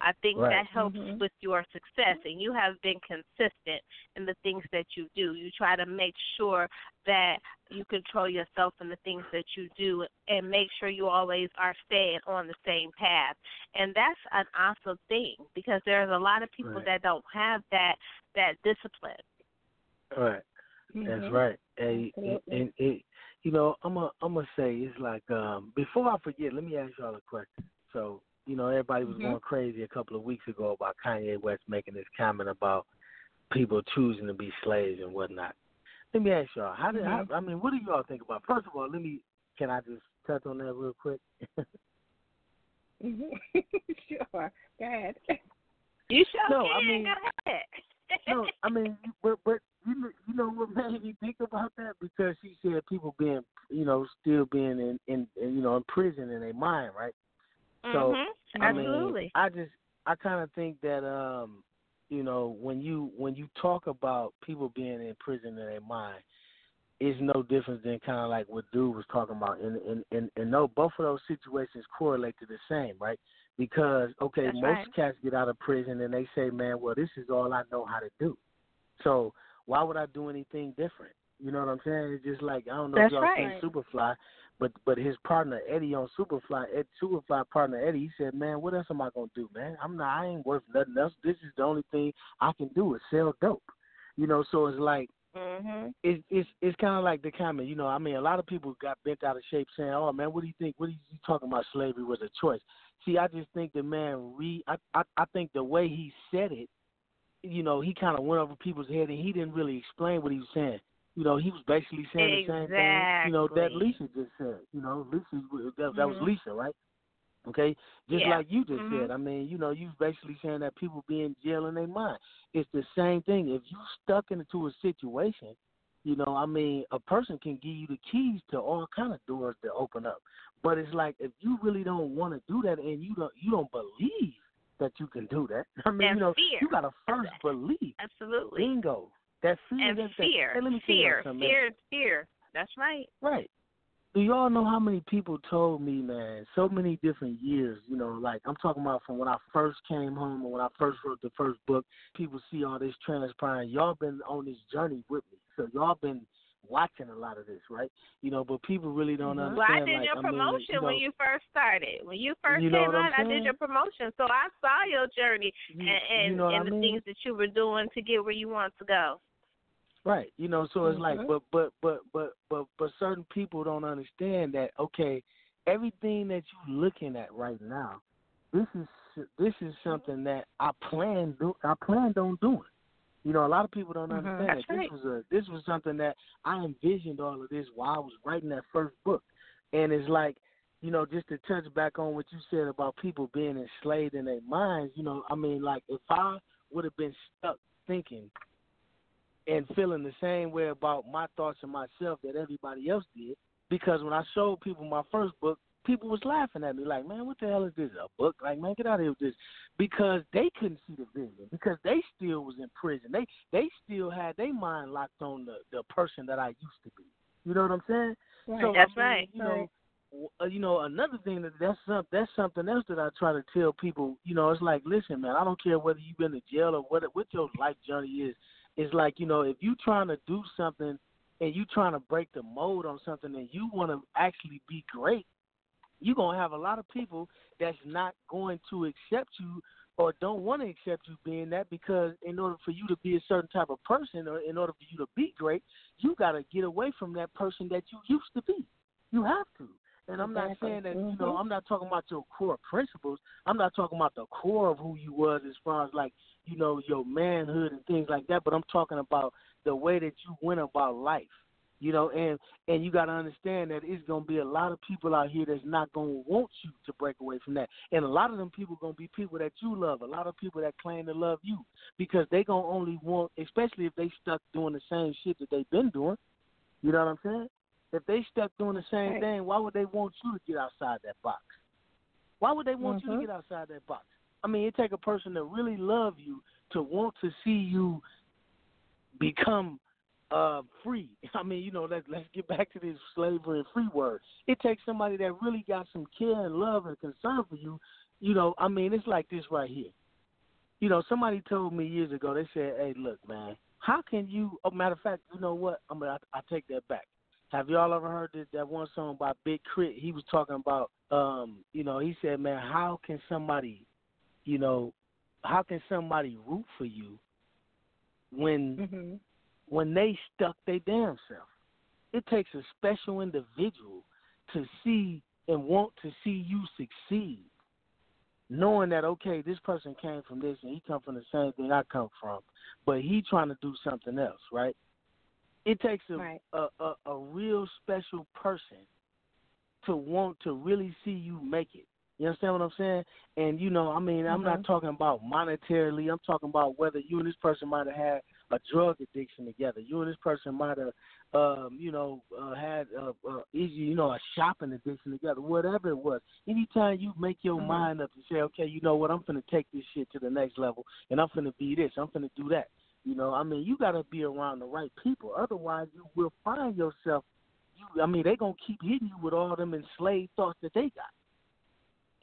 I think Right. that helps Mhm. with your success, and you have been consistent in the things that you do. You try to make sure that you control yourself in the things that you do, and make sure you always are staying on the same path. And that's an awesome thing because there's a lot of people Right. that don't have that that discipline. Right. That's Mhm. right. And, Absolutely. and it, you know, I'm a, I'm gonna say it's like um before I forget, let me ask y'all a question. So, you know, everybody was Mhm. going crazy a couple of weeks ago about Kanye West making this comment about people choosing to be slaves and whatnot. Let me ask y'all, how did Mhm. I, I mean, what do y'all think about? First of all, let me can I just touch on that real quick? Mhm. sure. Go ahead. You sure No, can. I mean- Go ahead. no, I mean, but but you know, you know what made me think about that because she said people being, you know, still being in, in, in you know, in prison in their mind, right? So Mhm. I mean, Absolutely. I just I kind of think that um, you know, when you when you talk about people being in prison in their mind, it's no different than kind of like what dude was talking about, and and and, and no, both of those situations correlate to the same, right? Because okay, That's most right. cats get out of prison and they say, man, well, this is all I know how to do. So why would I do anything different? You know what I'm saying? It's just like I don't know That's if y'all right. seen Superfly, but but his partner Eddie on Superfly, Ed Superfly partner Eddie, he said, man, what else am I gonna do, man? I'm not, I ain't worth nothing else. This is the only thing I can do is sell dope. You know, so it's like Mhm. it's it's it's kind of like the comment, you know. I mean, a lot of people got bent out of shape saying, "Oh man, what do you think? What are you talking about? Slavery was a choice." See, I just think the man re I I, I think the way he said it, you know, he kind of went over people's head and he didn't really explain what he was saying. You know, he was basically saying the same thing, you know, that Lisa just said. You know, Lisa that, that was Mhm. Lisa, right? Okay, just Yeah. like you just Mhm. said. I mean, you know, you basically saying that people be in jail in their mind. It's the same thing. If you stuck into a situation, you know, I mean, a person can give you the keys to all kind of doors to open up. But it's like if you really don't want to do that and you don't you don't believe that you can do that. I mean, you know, fear. you gotta first believe. Absolutely. Bingo. That fear. And that, fear. Hey, let me tell you fear. man. Fear. Fear. That's right. Right. Do y'all know how many people told me, man, so many different years, you know, like I'm talking about from when I first came home and when I first wrote the first book, people see all this transpiring. Y'all been on this journey with me. So y'all been watching a lot of this, right? You know, but people really don't Well, understand. I did like, your I mean, promotion you know, when you first started. When you first You know came out, I did your promotion, so I saw your journey You- and and, you know and the mean? things that you were doing to get where you want to go. Right. You know, so it's like Mhm. but but but but but but certain people don't understand that okay, everything that you're looking at right now, this is this is something that I planned do I planned on doing. You know, a lot of people don't Mhm. understand that right. this was a this was something that I envisioned all of this while I was writing that first book. And it's like, you know, just to touch back on what you said about people being enslaved in their minds, you know, I mean like if I would have been stuck thinking and feeling the same way about my thoughts and myself that everybody else did. Because when I showed people my first book, people was laughing at me like, man, what the hell is this? A book? Like, man, get out of here with this. Because they couldn't see the vision. Because they still was in prison. They they still had their mind locked on the the person that I used to be. You know what I'm saying? Right. So That's I mean, right. You know, w- uh, you know, another thing that that's some, that's something else that I try to tell people. You know, it's like, listen, man, I don't care whether you've been to jail or what what your life journey is. It's like, you know, if you trying to do something and you trying to break the mold on something and you want to actually be great, you're gonna have a lot of people that's not going to accept you or don't want to accept you being that because in order for you to be a certain type of person or in order for you to be great, you got to get away from that person that you used to be. You have to. And I'm not saying that you know mm-hmm. I'm not talking about your core principles. I'm not talking about the core of who you was as far as like you know your manhood and things like that. But I'm talking about the way that you went about life. You know, and and you got to understand that it's gonna be a lot of people out here that's not gonna want you to break away from that, and a lot of them people gonna be people that you love, a lot of people that claim to love you, because they gonna only want, especially if they stuck doing the same shit that they've been doing. You know what I'm saying? If they stuck doing the same Right. thing, why would they want you to get outside that box? Why would they want you Mhm. to get outside that box? I mean, it take a person to really love you to want to see you become uh free. I mean, you know, let's let's get back to this slavery and free word. It takes somebody that really got some care and love and concern for you. You know, I mean, it's like this right here. You know, somebody told me years ago. They said, "Hey, look, man, how can you?" Oh, matter of fact, you know what? I'm gonna I, I take that back. Have y'all ever heard that, that one song by Big K.R.I.T.? He was talking about, um, you know, he said, "Man, how can somebody, you know, how can somebody root for you when Mm-hmm. when they stuck their damn self. It takes a special individual to see and want to see you succeed. Knowing that okay, this person came from this and he come from the same thing I come from, but he trying to do something else, right? It takes a Right. a, a, a real special person to want to really see you make it. You understand what I'm saying? And you know, I mean, I'm not Mhm. talking about monetarily. I'm talking about whether you and this person might have had a drug addiction together. You and this person might have, um, you know, uh, had uh, uh, easy, you know, a shopping addiction together. Whatever it was. Anytime you make your Mhm. mind up to say, okay, you know what, I'm finna take this shit to the next level, and I'm finna be this, I'm finna do that. You know, I mean, you gotta be around the right people. Otherwise, you will find yourself. You, I mean, they gonna keep hitting you with all them enslaved thoughts that they got.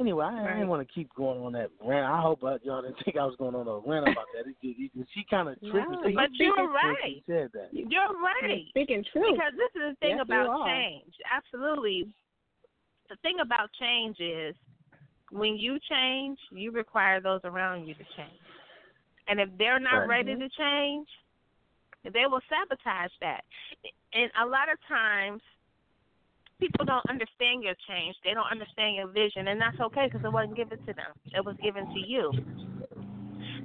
Anyway, I, I didn't want to keep going on that rant. I hope uh, y'all didn't think I was going on a rant about that. It, it, it, she kind of tricked me. No, She- But you're right. She said that. You're right. Speaking truth. Because this is the thing Yes, about change. Absolutely. The thing about change is when you change, you require those around you to change. And if they're not Right. ready to change, they will sabotage that. And a lot of times, people don't understand your change. They don't understand your vision, and that's okay because it wasn't given to them. It was given to you.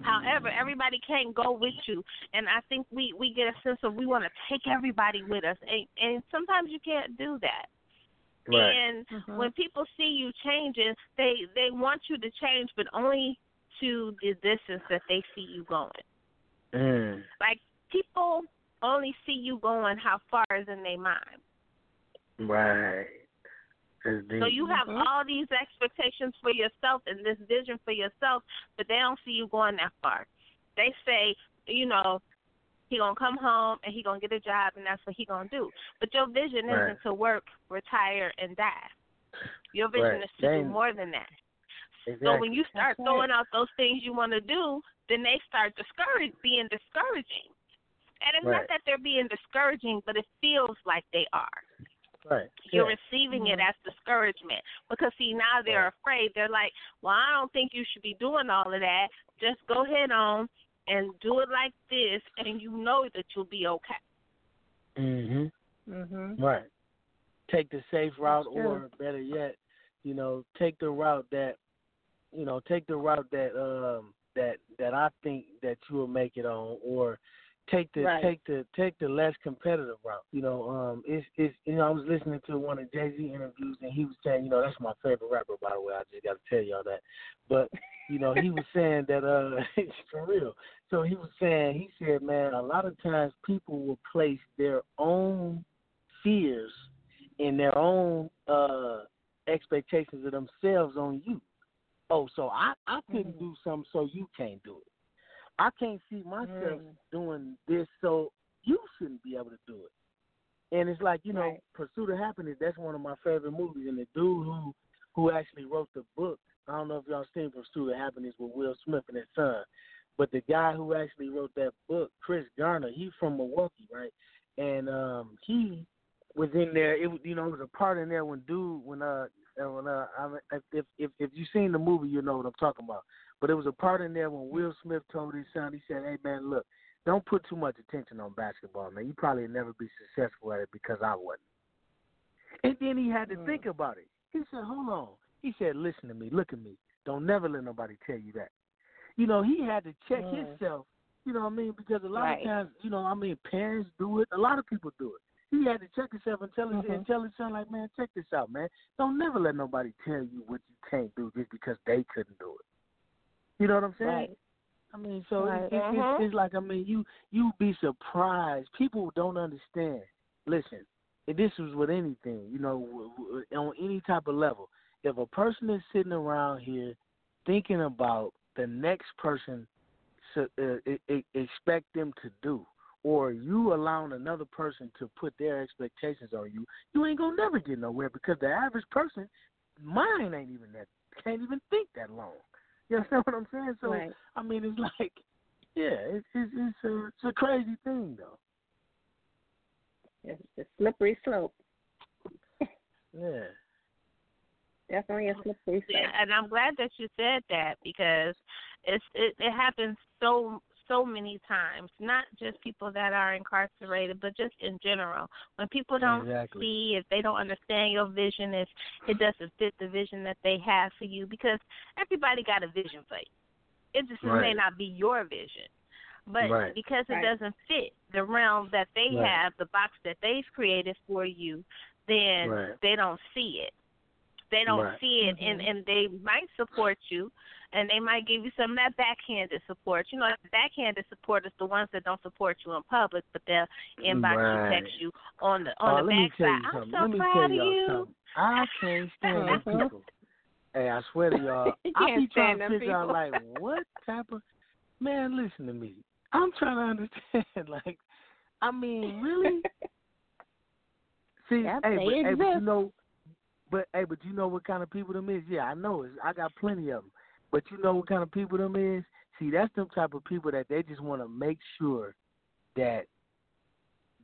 However, everybody can't go with you, and I think we we get a sense of we want to take everybody with us, and, and sometimes you can't do that. Right. And Mhm. when people see you changing, they they want you to change, but only to the distance that they see you going. Mm. Like people only see you going how far is in their mind. Right. So you have all these expectations for yourself and this vision for yourself, but they don't see you going that far. They say, you know, he gonna come home and he gonna get a job and that's what he gonna do. But your vision Right. isn't to work, retire, and die. Your vision Right. is to They- do more than that. Exactly. So when you start That's right. throwing out those things you want to do, then they start discourage being discouraging. And it's Right. not that they're being discouraging, but it feels like they are. right. You're yeah. receiving it Mhm. as discouragement because see now they're Right. afraid. They're like, "Well, I don't think you should be doing all of that. Just go ahead on and do it like this, and you know that you'll be okay." Mhm. Mhm. Right. Take the safe route, or better yet, you know, take the route that, you know, take the route that um that that I think that you will make it on, or take the Right. take the take the less competitive route. You know, um, it's it's you know I was listening to one of Jay Z interviews and he was saying, you know, that's my favorite rapper by the way. I just got to tell y'all that, but you know he was saying that uh it's for real. So he was saying he said, man, a lot of times people will place their own fears and their own uh expectations of themselves on you. Oh, so I I couldn't do something, so you can't do it. I can't see myself Mm. doing this, so you shouldn't be able to do it. And it's like you know, Right. Pursuit of Happiness. That's one of my favorite movies, and the dude who who actually wrote the book. I don't know if y'all seen Pursuit of Happiness with Will Smith and his son, but the guy who actually wrote that book, Chris Gardner, he's from Milwaukee, right? And um he was in there. It was- you know it was a part in there when dude when uh uh, when uh I mean, if if if you seen the movie you know what I'm talking about. But it was a part in there when Will Smith told his son, he said, "Hey man, look, don't put too much attention on basketball, man. You probably never be successful at it because I wasn't." And then he had to think about it. He said, "Hold on." He said, "Listen to me. Look at me. Don't never let nobody tell you that." You know, he had to check Mm. himself. You know what I mean? Because a lot Right. of times, you know, I mean, parents do it. A lot of people do it. He had to check himself and tell his Mhm. and tell his son, like, man, check this out, man. Don't never let nobody tell you what you can't do just because they couldn't do it. You know what I'm saying? Right. I mean, so Right. it's, it's, Mhm. it's, it's like I mean, you you'd be surprised. People don't understand. Listen, if this was with anything, you know, on any type of level. If a person is sitting around here thinking about the next person so, uh, expect them to do, or you allowing another person to put their expectations on you, you ain't gonna never get nowhere because the average person, mind ain't even that, can't even think that long. You understand what I'm saying? So Right. I mean, it's like, yeah, it's it's, it's a it's a crazy thing though. It's a slippery slope. Yeah. Definitely a slippery slope. Yeah, and I'm glad that you said that because it's it, it happens so so many times. Not just people that are incarcerated, but just in general. When people don't Exactly. see, if they don't understand your vision, if it doesn't fit the vision that they have for you, because everybody got a vision for you. It just may not be your vision. But Right. because it Right. doesn't fit the realm that they Right. have, the box that they've created for you, then Right. they don't see it they don't Right. see it and mm-hmm. and they might support you and they might give you some of that backhanded support you know the backhanded support is the ones that don't support you in public but they'll inbox Right. you text you on the Oh, on the let me tell backside you i'm so let me proud tell of y'all something. I can't stand people. Hey, I swear to y'all, You I be trying stand to figure out people. like what type of man. Listen to me. I'm trying to understand. Like, I mean, really? See, hey, but, hey, but you know, but hey, but you know what kind of people them is? Yeah, I know. It's, I got plenty of them. But you know what kind of people them is? See, that's them type of people that they just want to make sure that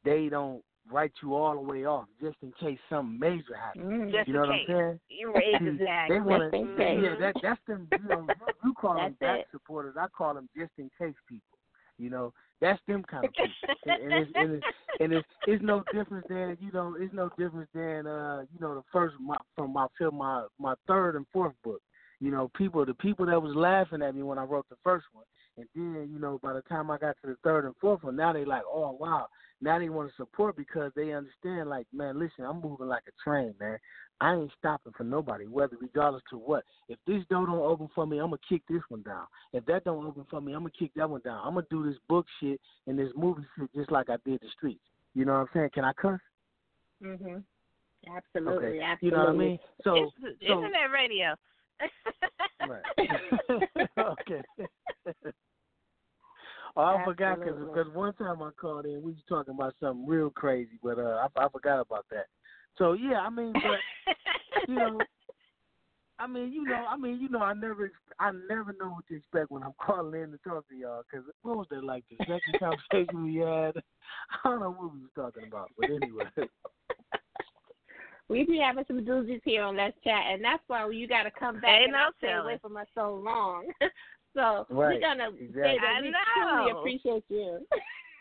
they don't write you all the way off just in case something major happens. Mm, Just you know in what case. I'm saying? You're exactly. They want Just in yeah, that that's them. You know, you, you call them back it. supporters. I call them just in case people. You know, that's them kind of people. and, and it's and it's and it's, it's no difference than you know, it's no difference than uh, you know, the first my, from my film my my third and fourth book. You know, people the people that was laughing at me when I wrote the first one, and then you know, by the time I got to the third and fourth one, now they like, oh wow, now they want to support because they understand. Like, man, listen, I'm moving like a train, man. I ain't stopping for nobody, whether regardless to what. If this door don't open for me, I'm gonna kick this one down. If that don't open for me, I'm gonna kick that one down. I'm gonna do this book shit and this movie shit just like I did the streets. You know what I'm saying? Can I cuss? Mhm. Absolutely. Okay. Absolutely. You know what I mean? So, it's so internet radio okay. oh, I forgot because one time I called in, we was talking about something real crazy, but uh, I, I forgot about that. So yeah, I mean, but you know, I mean, you know, I mean, you know, I never, I never know what to expect when I'm calling in to talk to y'all. Because what was that like? The second conversation we had, I don't know what we was talking about, but anyway. We be having some doozies here on Let's Chat, and that's why you got to come back Ain't and no not stay telling. away from us so long. so we're gonna say exactly. that I we know. truly appreciate you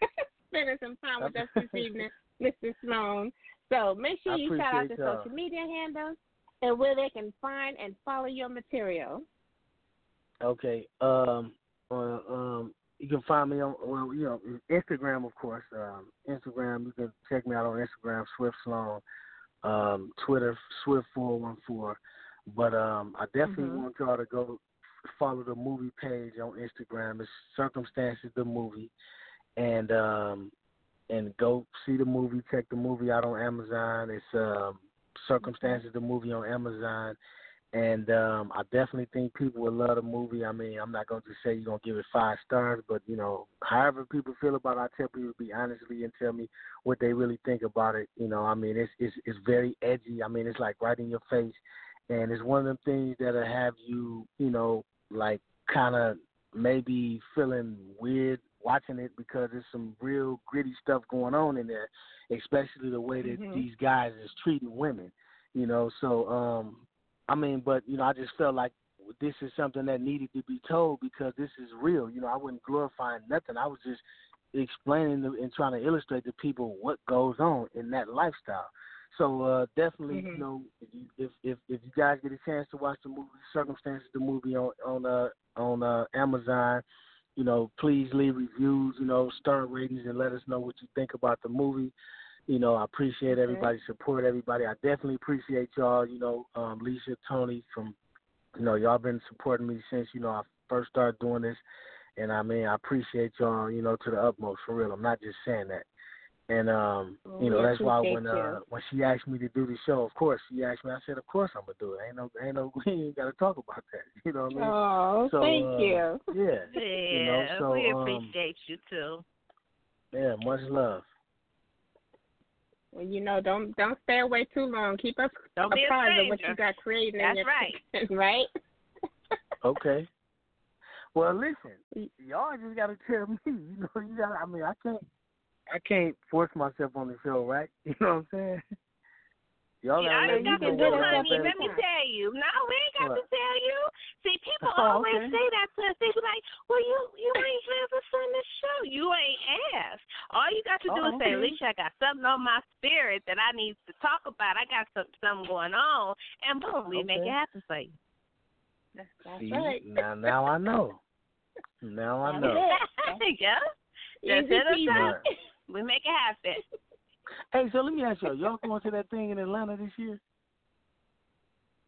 spending some time with us this evening, Mr. Sloan. So make sure you shout out appreciate the y'all. social media handles and where they can find and follow your material. Okay. Um. Uh, um. You can find me on well, you know, Instagram, of course. Um, Instagram. You can check me out on Instagram, Swift Sloan. Um, Twitter, Swift four one four. But um, I definitely Mhm. want y'all to go follow the movie page on Instagram. It's Circumstances the movie, and um, and go see the movie. Check the movie out on Amazon. It's um, Circumstances, the movie on Amazon, and um, I definitely think people will love the movie. I mean, I'm not gonna just say you're gonna give it five stars, but you know, however people feel about it, I tell people to be honestly and tell me what they really think about it. You know, I mean, it's it's it's very edgy. I mean, it's like right in your face, and it's one of them things that'll have you, you know, like kind of maybe feeling weird watching it because there's some real gritty stuff going on in there, especially the way that Mhm. these guys is treating women. You know, so um I mean, but you know, I just felt like this is something that needed to be told because this is real. You know, I wasn't glorifying nothing. I was just explaining the, and trying to illustrate to people what goes on in that lifestyle. So uh definitely, you Mhm. know, if you, if if if you guys get a chance to watch the movie Circumstances, the movie on on uh on uh Amazon, you know, please leave reviews, you know, star ratings, and let us know what you think about the movie. You know, I appreciate Okay. everybody's support. Everybody, I definitely appreciate y'all. You know, um, Lisa, Toni, from you know, y'all been supporting me since you know I first started doing this, and I mean, I appreciate y'all. You know, to the utmost for real. I'm not just saying that. And um, you know, that's why when uh when she asked me to do the show, of course she asked me. I said, of course I'm gonna do it. Ain't no, ain't no, we ain't got to talk about that. You know what I mean? Oh, So, thank uh, you. Yeah. Yeah, you know, so we um, appreciate you too. yeah, much love. Well, you know, don't don't stay away too long. Keep us Don't apprised of what you got created. That's your, right. right. Okay. Well, listen, y'all just gotta tell me. You know, you got. to I mean, I can't. I can't force myself on the show, right? You know what I'm saying? Y'all Yeah, gotta I let ain't me got to know do, what honey. Let me tell you. No, we ain't got to tell you. See, people Oh, always okay. say that to us. They be like, "Well, you you ain't never on the show. You ain't asked. All you got to do Oh, is say, okay. Alicia, I got something on my spirit that I need to talk about. I got some something going on, and boom, we oh, make it happen for you." That's See, right. now, now I know. Now I know. yeah. Just Easy hit us peasy. up. We make it happen. Hey, so let me ask y'all: y'all going to that thing in Atlanta this year?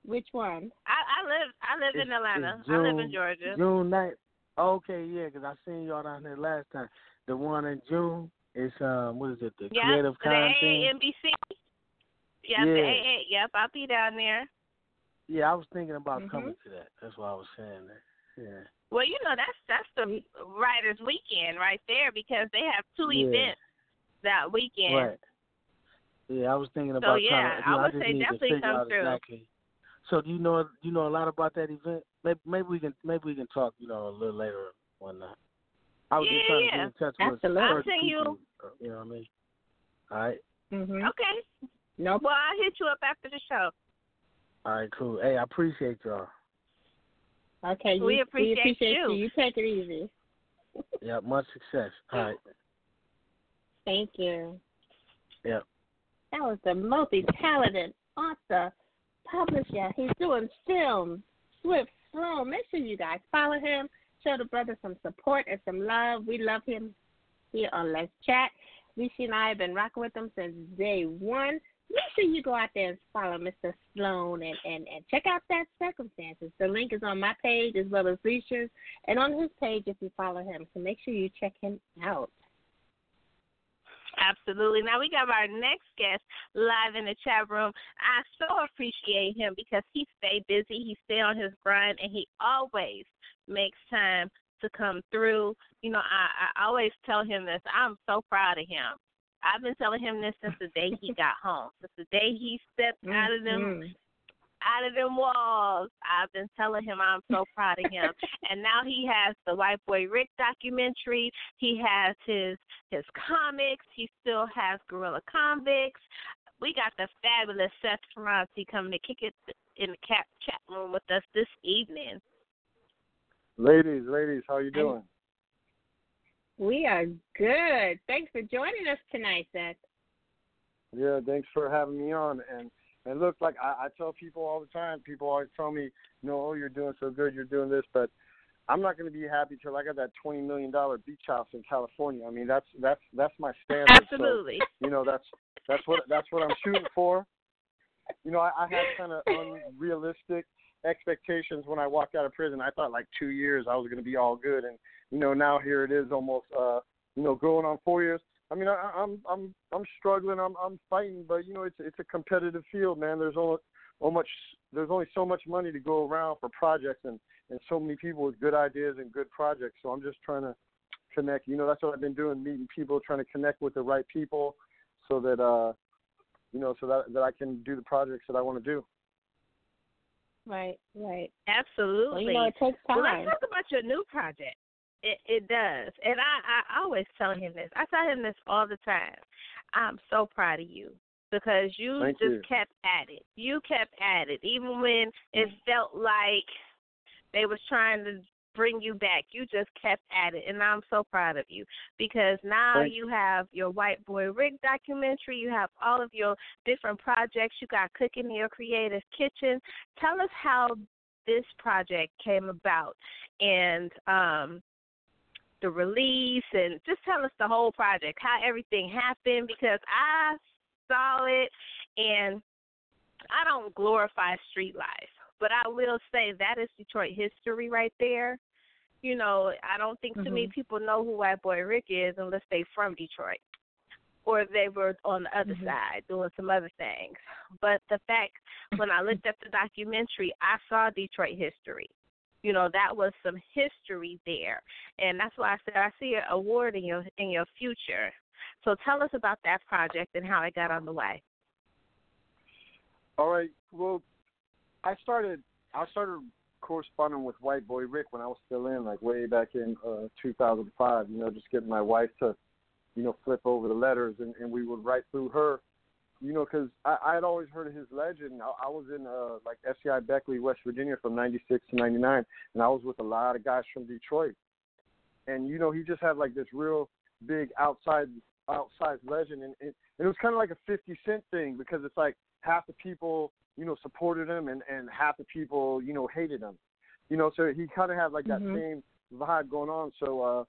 Which one? I, I live I live in Atlanta. it's I live in Georgia. June night. Okay, yeah, 'cause I seen y'all down there last time. The one in June is um, what is it? The Yeah, Creative the Con thing. AAMBC. Yep, the Yeah. AA. Yep, I'll be down there. Yeah, I was thinking about Mhm. coming to that. That's why I was saying that. Yeah. Well, you know that's that's the writers' weekend right there because they have two Yeah. events that weekend. Right. Yeah, I was thinking about yeah, trying to. You I would just say definitely come through. exactly. So do you know you know a lot about that event? Maybe maybe we can maybe we can talk you know a little later one night. I was just Yeah, trying to get in touch Absolutely. with I'll certain send you- people. uh, You know what I mean? All right. Mm-hmm. Okay. Nope. Well, I'll hit you up after the show. All right. Cool. Hey, I appreciate y'all. Okay. We you, appreciate we appreciate you. you. You take it easy. Yeah. Much success. All right. Thank you. Yeah. That was the multi-talented author, publisher. He's doing film, Swift Sloan. Make sure you guys follow him. Show the brother some support and some love. We love him here on Let's Chat. Rishi and I have been rocking with him since day one. Make sure you go out there and follow Mr. Sloan and, and, and check out that circumstances. The link is on my page as well as Risha's and on his page if you follow him. So make sure you check him out. Absolutely. Now we got our next guest live in the chat room. I so appreciate him because he stay busy, he stay on his grind, and he always makes time to come through. You know, I, I always tell him this. I'm so proud of him. I've been telling him this since the day he got home, since the day he stepped out of them Mhm. Out of them walls. I've been telling him I'm so proud of him. and now he has the White Boy Rick documentary. He has his his comics. He still has Gorilla Convicts. We got the fabulous Seth Ferranti coming to kick it in the cat chat room with us this evening. Ladies, ladies, how you doing? We are good. Thanks for joining us tonight, Seth. Yeah, thanks for having me on. And and look, like I, I tell people all the time, people always tell me, you know, oh, you're doing so good, you're doing this, but I'm not going to be happy till I got that twenty million dollar beach house in California. I mean, that's that's that's my standard. So, Absolutely. you know, that's that's what that's what I'm shooting for. You know, I, I had kind of unrealistic expectations when I walked out of prison. I thought like two years I was going to be all good, and you know now here it is almost uh you know going on four years. I mean, I, I'm I'm I'm struggling. I'm I'm fighting, but you know, it's it's a competitive field, man. There's only so much there's only so much money to go around for projects, and and so many people with good ideas and good projects. So I'm just trying to connect. You know, that's what I've been doing, meeting people, trying to connect with the right people, so that uh, you know, so that that I can do the projects that I want to do. Right, right. Absolutely. Well, you know, it takes Well, time. let's talk about your new project. It it does, and I I always tell him this. I tell him this all the time. I'm so proud of you because you Thank just you. kept at it. You kept at it, even when it felt like they was trying to bring you back. You just kept at it, and I'm so proud of you because now Thank you have your White Boy Rick documentary. You have all of your different projects. You got cooking in your creative kitchen. Tell us how this project came about and um the release and just tell us the whole project, how everything happened because I saw it and I don't glorify street life, but I will say that is Detroit history right there. You know, I don't think too many Mhm. people know who White Boy Rick is unless they from Detroit or they were on the other Mhm. side doing some other things. But the fact when I looked at the documentary, I saw Detroit history. You know, that was some history there. And that's why I said I see an award in your in your future. So tell us about that project and how it got underway. All right. Well, I started I started corresponding with White Boy Rick when I was still in, like way back in uh 2005. You know, just getting my wife to, you know, flip over the letters, and, and we would write through her. You know, because I I had always heard of his legend. I, I was in uh like FCI Beckley, West Virginia, from '96 to '99, and I was with a lot of guys from Detroit. And you know, he just had like this real big outside outside legend, and, and it was kind of like a 50 Cent thing because it's like half the people you know supported him and and half the people you know hated him you know so he kind of had like that Mhm. same vibe going on so uh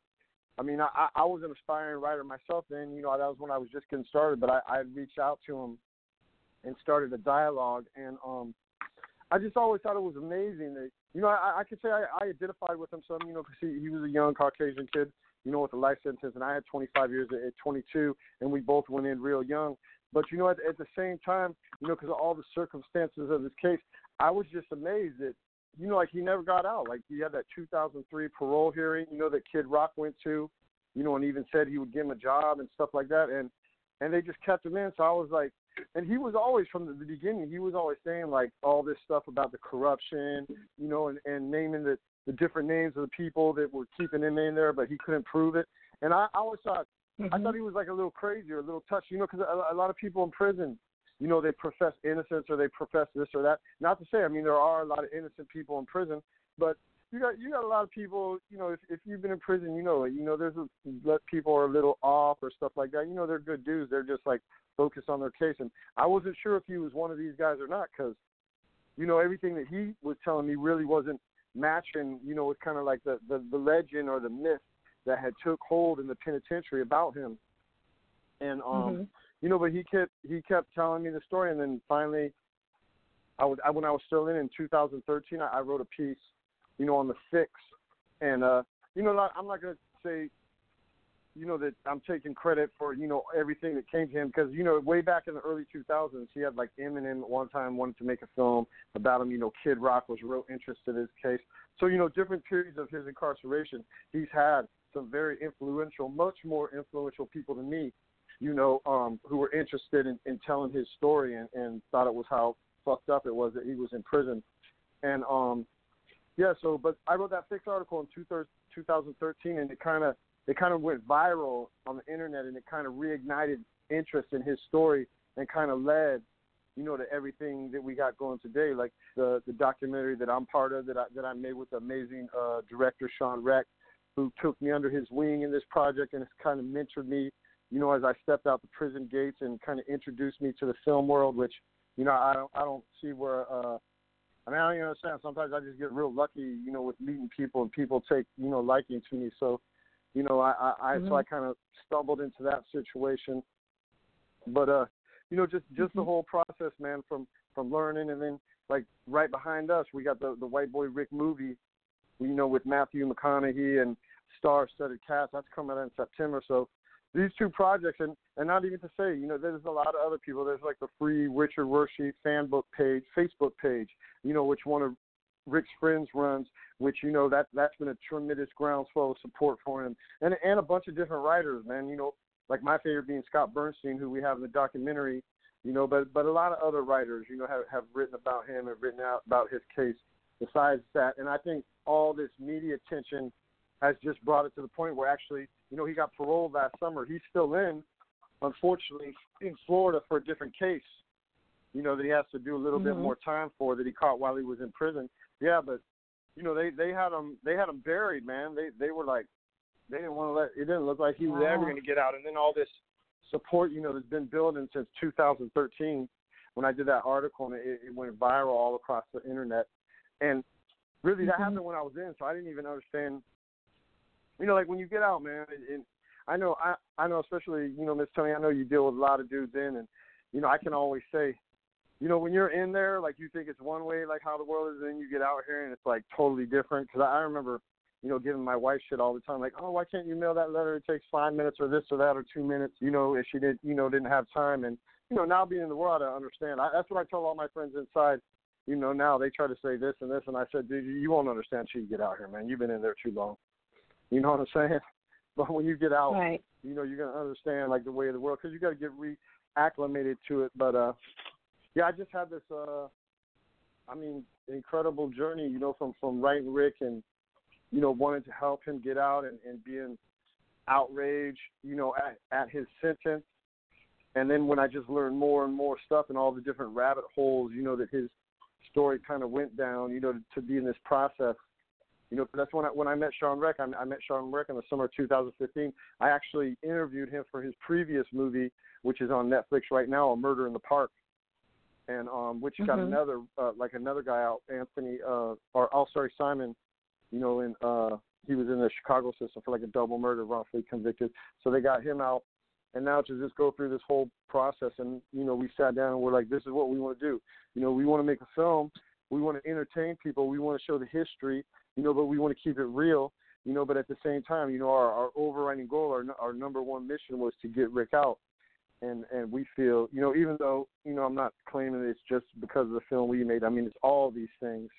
i mean i I- was an aspiring writer myself then you know that was when i was just getting started but i i reached out to him and started a dialogue and um i just always thought it was amazing that you know i i could say i i identified with him some you know because he he was a young caucasian kid you know with a life sentence and i had 25 years at, at 22 and we both went in real young. But you know, at, at the same time, you know, because of all the circumstances of his case, I was just amazed that, you know, like he never got out. Like he had that 2003 parole hearing, you know, that Kid Rock went to, you know, and even said he would give him a job and stuff like that, and and they just kept him in. So I was like, and he was always from the, the beginning. He was always saying like all this stuff about the corruption, you know, and and naming the the different names of the people that were keeping him in there, but he couldn't prove it. And I, I always thought I thought mm-hmm. he was like a little crazy or a little touchy, you know, because a, a lot of people in prison, you know, they profess innocence or they profess this or that. Not to say, I mean, there are a lot of innocent people in prison, but you got you got a lot of people, you know, if if you've been in prison, you know, you know, there's a, let people are a little off or stuff like that. You know, they're good dudes. They're just like focused on their case, and I wasn't sure if he was one of these guys or not because, you know, everything that he was telling me really wasn't matching. You know, with kind of like the the the legend or the myth that had took hold in the penitentiary about him. And um Mhm. You know, but he kept he kept telling me the story and then finally I would I, when I was still in in 2013 I, I wrote a piece, you know, on the fix. And uh you know I'm not to say you know that I'm taking credit for you know everything that came to him because you know way back in the early 2000s he had like Eminem at one time wanted to make a film about him you know Kid Rock was real interested in his case. So you know different periods of his incarceration he's had some very influential much more influential people than me you know um who were interested in, in telling his story and, and thought it was how fucked up it was that he was in prison. And um yeah so but I wrote that fix article in two thir- 2013 and it kind of it kind of went viral on the internet and it kind of reignited interest in his story and kind of led you know to everything that we got going today like the the documentary that I'm part of that I that I made with the amazing uh director Shawn Rech who took me under his wing in this project and has kind of mentored me you know as I stepped out the prison gates and kind of introduced me to the film world which you know I don't I don't see where uh I mean I don't even understand sometimes I just get real lucky you know with meeting people and people take you know liking to me so you know, I, I, I so Mhm. I kind of stumbled into that situation. But uh, you know, just just the whole process, man, from from learning and then like right behind us, we got the the White Boy Rick movie, you know, with Matthew McConaughey and star-studded cast. That's coming out in September. So, these two projects, and and not even to say, you know, there's a lot of other people. There's like the free Richard Wershe fan book page, Facebook page, you know, which one of Rick's friends runs, which you know that that's been a tremendous groundswell of support for him, and and a bunch of different writers, man. You know, like my favorite being Scott Burnstein, who we have in the documentary. You know, but but a lot of other writers, you know, have have written about him and written out about his case. Besides that, and I think all this media attention has just brought it to the point where actually, you know, he got paroled last summer. He's still in, unfortunately, in Florida for a different case. You know that he has to do a little Mm-hmm. bit more time for that he caught while he was in prison. Yeah, but you know they they had him they had him buried, man. They they were like they didn't want to let it didn't look like he was ever going to get out. And then all this support, you know, that's been building since 2013 when I did that article and it, it went viral all across the internet. And really, that Mhm. happened when I was in, so I didn't even understand. You know, like when you get out, man. And, and I know, I I know, especially you know, Miss Toni. I know you deal with a lot of dudes in, and you know, I can always say, you know, when you're in there, like you think it's one way, like how the world is, and then you get out here and it's like totally different. Because I, remember, you know, giving my wife shit all the time, like, oh, why can't you mail that letter? It takes five minutes or this or that or two minutes. You know, if she didn't, you know, didn't have time, and you know, now being in the world, I understand. I, that's what I tell all my friends inside. You know, now they try to say this and this, and I said, dude, you, won't understand till you get out here, man. You've been in there too long. You know what I'm saying? But when you get out, Right. you know, you're gonna understand like the way of the world because you got to get reacclimated to it. But uh, yeah, I just had this, uh, I mean, incredible journey, you know, from from writing Rick and you know wanting to help him get out and, and being outraged, you know, at at his sentence. And then when I just learned more and more stuff and all the different rabbit holes, you know, that his story kind of went down, you know, to, to be in this process. You know, that's when I when I met Shawn Rech. I, I met Shawn Rech in the summer of 2015. I actually interviewed him for his previous movie, which is on Netflix right now, A Murder in the Park, and um, which got Mhm. another uh, like another guy out, Anthony, uh, or oh sorry, Simon. You know, in uh, he was in the Chicago system for like a double murder, wrongfully convicted. So they got him out, and now to just go through this whole process, and you know, we sat down and we're like, this is what we want to do. You know, we want to make a film. We want to entertain people. We want to show the history you know, but we want to keep it real, you know, but at the same time, you know, our, our overriding goal, our, our number one mission was to get Rick out. And, and we feel, you know, even though, you know, I'm not claiming it's just because of the film we made. I mean, it's all these things,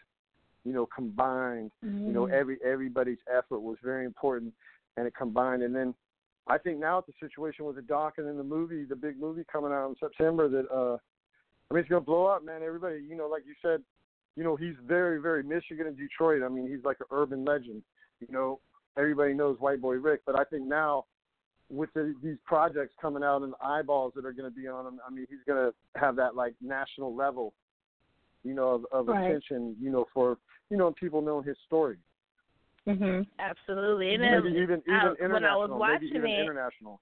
you know, combined, you know, Mhm. every, everybody's effort was very important and it combined. And then I think now the situation with the doc and then the movie, the big movie coming out in September that, uh, I mean, it's going to blow up, man. Everybody, you know, like you said, you know, he's very, very Michigan and Detroit. I mean, he's like an urban legend. You know, everybody knows White Boy Rick, but I think now with the, these projects coming out and the eyeballs that are going to be on him, I mean, he's going to have that like national level, you know, of, of Right. attention, you know, for you know people knowing his story. Mhm. Absolutely. And maybe then, even even I- international, when I was maybe even it, international.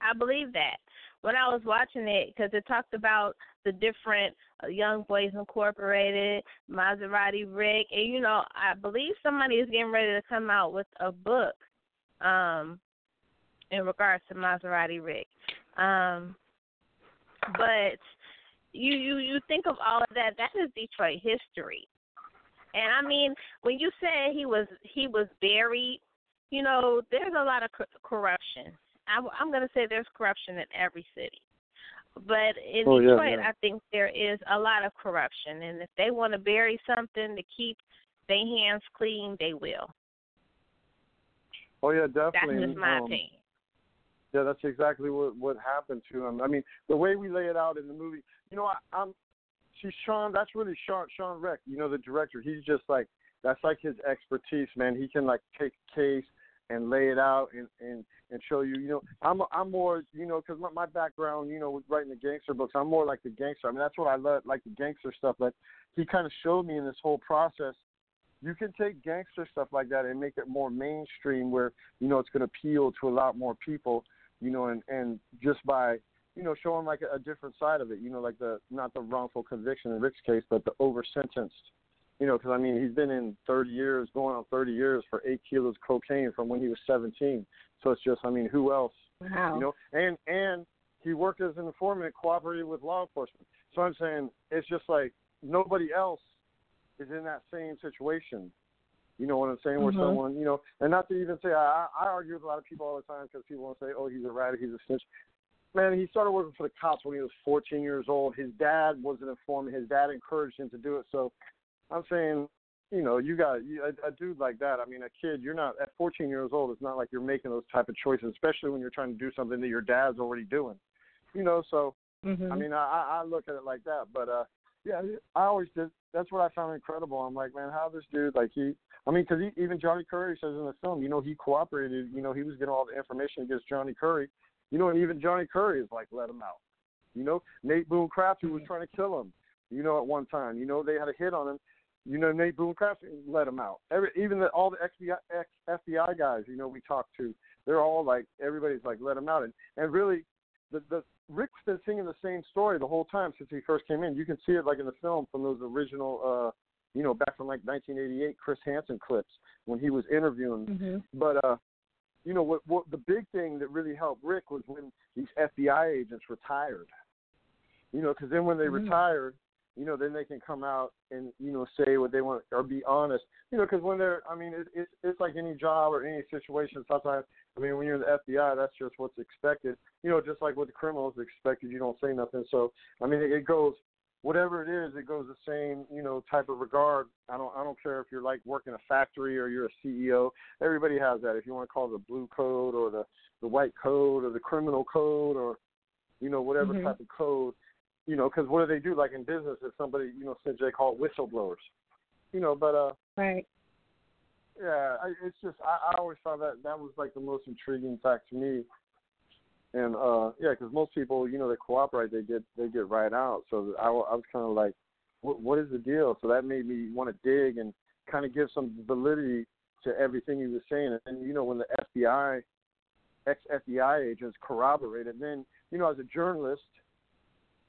I believe that. When I was watching it, because it talked about the different uh, Young Boys Incorporated, Maserati Rick, and you know, I believe somebody is getting ready to come out with a book um, in regards to Maserati Rick. Um, but you you you think of all of that, that is Detroit history. And I mean, when you say he was he was buried, you know, there's a lot of cor- corruption. I, I'm going to say there's corruption in every city. But in Oh, yeah, Detroit, yeah. I think there is a lot of corruption. And if they want to bury something to keep their hands clean, they will. Oh yeah, definitely. That's just my Um, opinion. Yeah, that's exactly what what happened to him. I mean, the way we lay it out in the movie, you know, I, I'm see Shawn. That's really Shawn Shawn Rech. You know, the director. He's just like that's like his expertise, man. He can like take a case and lay it out and and and show you. You know, I'm I'm more you know because my, my background, you know, with writing the gangster books, I'm more like the gangster. I mean, that's what I love, like the gangster stuff. But he kind of showed me in this whole process. You can take gangster stuff like that and make it more mainstream, where you know it's going to appeal to a lot more people. You know, and and just by you know showing like a, a different side of it. You know, like the not the wrongful conviction in Rick's case, but the over sentenced. You know, because I mean he's been in 30 years, going on 30 years for eight kilos of cocaine from when he was 17. So it's just, I mean, who else? Wow. You know, and and he worked as an informant, cooperated with law enforcement. So I'm saying it's just like nobody else is in that same situation. You know what I'm saying? Where Mhm. someone, you know, and not to even say, I, I argue with a lot of people all the time because people want to say, oh, he's a rat, he's a snitch. Man, he started working for the cops when he was 14 years old. His dad was an informant. His dad encouraged him to do it. So I'm saying, you know, you got you, a, a dude like that. I mean, a kid. You're not at 14 years old. It's not like you're making those type of choices, especially when you're trying to do something that your dad's already doing. You know, so Mhm. I mean, I I look at it like that. But uh, yeah, I always did. That's what I found incredible. I'm like, man, how this dude like he. I mean, because even Johnny Curry says in the film, you know, he cooperated. You know, he was getting all the information against Johnny Curry. You know, and even Johnny Curry is like, let him out. You know, Nate Boone Crafty was trying to kill him. You know, at one time, you know, they had a hit on him. You know, Nate Boone Crafty let him out. Every even the, all the FBI, ex FBI guys, you know, we talked to, they're all like, everybody's like, let him out. And and really, the the Rick's been singing the same story the whole time since he first came in. You can see it like in the film from those original, uh, you know, back from like 1988 Chris Hansen clips when he was interviewing. Mhm. But uh, you know what? What the big thing that really helped Rick was when these FBI agents retired. You know, because then when they Mhm. retired, you know, then they can come out and you know say what they want or be honest. You know, because when they're, I mean, it, it's it's like any job or any situation. Sometimes, I mean, when you're in the FBI, that's just what's expected. You know, just like with the criminals, expected you don't say nothing. So, I mean, it, it goes whatever it is, it goes the same, you know, type of regard. I don't I don't care if you're like working a factory or you're a CEO. Everybody has that. If you want to call it the blue code or the the white code or the criminal code or you know whatever Mhm. type of code, you know, because what do they do? Like in business, if somebody you know since they call it whistleblowers, you know, but uh Right. yeah, I, it's just I, I always found that that was like the most intriguing fact to me. And uh yeah, because most people, you know, they cooperate, they get they get right out. So I, I was kind of like, what what is the deal? So that made me want to dig and kind of give some validity to everything he was saying. And you know, when the FBI, ex FBI agents corroborated, then you know, as a journalist,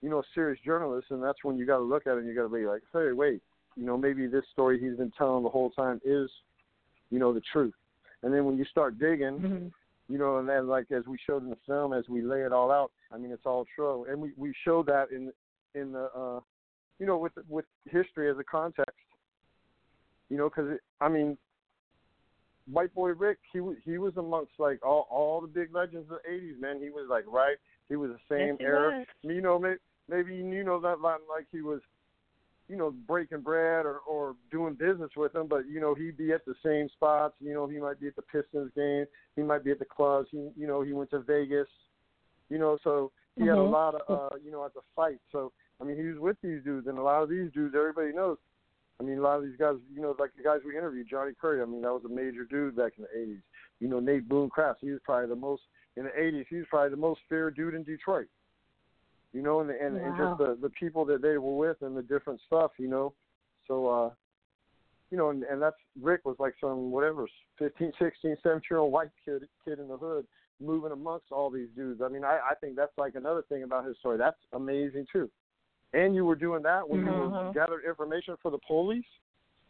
you know, a serious journalist, and that's when you got to look at it and you got to be like, hey, wait, you know, maybe this story he's been telling the whole time is, you know, the truth. And then when you start digging, Mhm. you know, and then like as we showed in the film, as we lay it all out, I mean, it's all true, and we we showed that in in the, uh, you know, with with history as a context, you know, because I mean, White Boy Rick, he was he was amongst like all all the big legends of the '80s, man. He was like right, he was the same Yes, era. was. You know, maybe maybe you know that like he was you know, breaking bread or, or doing business with him, but you know, he'd be at the same spots. You know, he might be at the Pistons game, he might be at the clubs. He, you know, he went to Vegas. You know, so he had a Mhm. lot of, uh, you know, at the fight. So I mean, he was with these dudes, and a lot of these dudes, everybody knows. I mean, a lot of these guys, you know, like the guys we interviewed, Johnny Curry. I mean, that was a major dude back in the '80s. You know, Nate Boone Crafts. He was probably the most in the '80s. He was probably the most feared dude in Detroit you know, and and, and just the the people that they were with and the different stuff, you know. So uh you know, and, and that's Rick was like some whatever, fifteen, sixteen, seventeen year old white kid kid in the hood moving amongst all these dudes. I mean, I, I think that's like another thing about his story. That's amazing too. And you were doing that when you were gathered information for the police.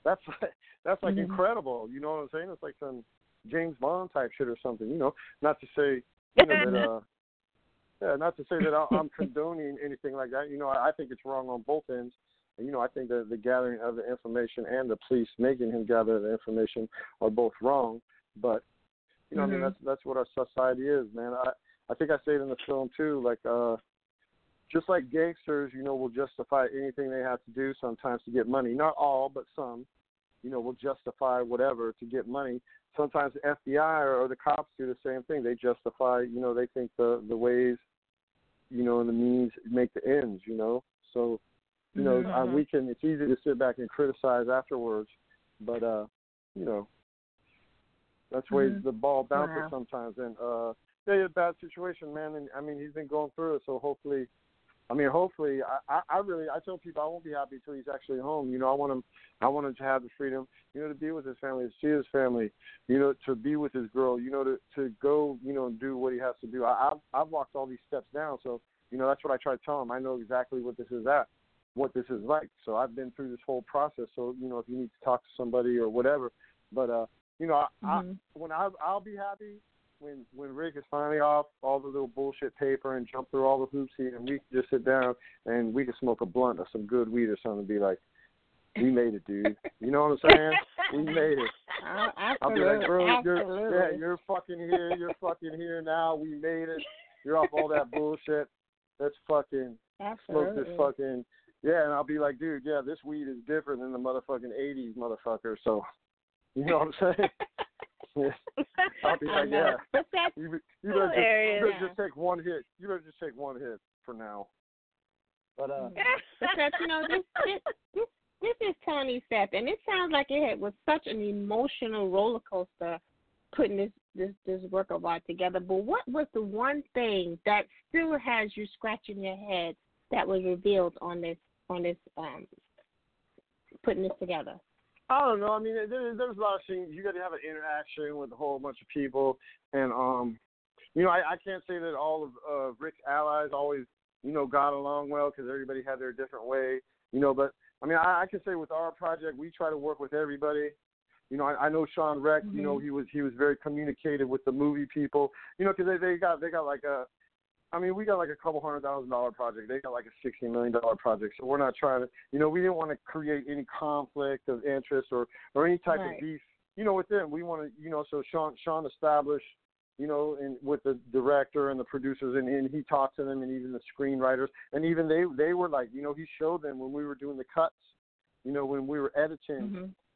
That's that's like Mhm. incredible. You know what I'm saying? It's like some James Bond type shit or something. You know, not to say you know that uh yeah, not to say that I- I'm condoning anything like that. You know, I think it's wrong on both ends. And, you know, I think that the gathering of the information and the police making him gather the information are both wrong. But, you know, I mean, Mhm. that's that's what our society is, man. I I think I say it in the film too. Like, uh, just like gangsters, you know, will justify anything they have to do sometimes to get money. Not all, but some. You know, will justify whatever to get money. Sometimes the FBI or, or the cops do the same thing. They justify, you know, they think the the ways you know, and the means make the ends, you know. So, you know, uh, Mhm. we can. It's easy to sit back and criticize afterwards, but uh, you know, that's where Mhm. the ball bounces Wow. sometimes. And uh, yeah, a bad situation, man. And I mean, he's been going through it, so hopefully. I mean, hopefully, I, I, really, I tell people I won't be happy until he's actually home. You know, I want him, I want him to have the freedom, you know, to be with his family, to see his family, you know, to be with his girl, you know, to to go, you know, and do what he has to do. I, I've I've walked all these steps down, so you know, that's what I try to tell him. I know exactly what this is at, what this is like. So I've been through this whole process. So you know, if you need to talk to somebody or whatever, but uh, you know, I, Mhm. I when I I'll be happy when when Rick is finally off all the little bullshit paper and jump through all the hoops here, and we can just sit down and we can smoke a blunt or some good weed or something, and be like, we made it, dude. You know what I'm saying? we made it. I'll be like, bro, absolutely. you're, yeah, you're fucking here. You're fucking here now. We made it. You're off all that bullshit. Let's fucking smoke this fucking. Yeah, and I'll be like, dude, yeah, this weed is different than the motherfucking 80s, motherfucker. So, you know what I'm saying? I'll be like, yeah. But that's You, be- you better, just, you better just take one hit. You better just take one hit for now. But uh, because you know this this this, this is Toni Seth, and it sounds like it had, was such an emotional roller coaster putting this this this work of art together. But what was the one thing that still has you scratching your head that was revealed on this on this um putting this together? I don't know. I mean, there, there's a lot of things. You got to have an interaction with a whole bunch of people, and um, you know, I, I can't say that all of uh, Rick's allies always, you know, got along well because everybody had their different way, you know. But I mean, I, I can say with our project, we try to work with everybody. You know, I, I know Shawn Rech. You know, he was he was very communicative with the movie people. You know, because they they got they got like a I mean, we got like a couple hundred thousand dollar project. They got like a sixty million dollar project. So we're not trying to, you know, we didn't want to create any conflict of interest or or any type Right. of beef. You know, with them, we want to, you know, so Shawn Shawn established, you know, and with the director and the producers, and, and he talked to them, and even the screenwriters, and even they they were like, you know, he showed them when we were doing the cuts, you know, when we were editing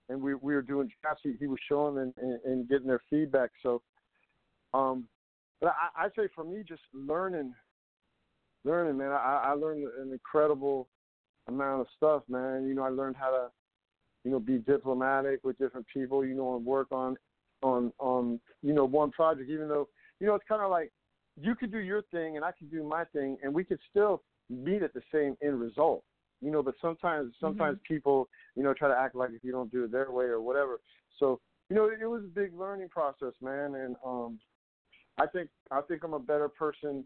and we we were doing drafts, he, he was showing them and, and getting their feedback. So, um, but I, I say for me, just learning, learning, man. I, I learned an incredible amount of stuff, man. You know, I learned how to, you know, be diplomatic with different people. You know, and work on, on, on, you know, one project. Even though, you know, it's kind of like you could do your thing and I could do my thing, and we could still meet at the same end result. You know, but sometimes, sometimes people, you know, try to act like if you don't do it their way or whatever. So, you know, it, it was a big learning process, man, and um, I think I think I'm a better person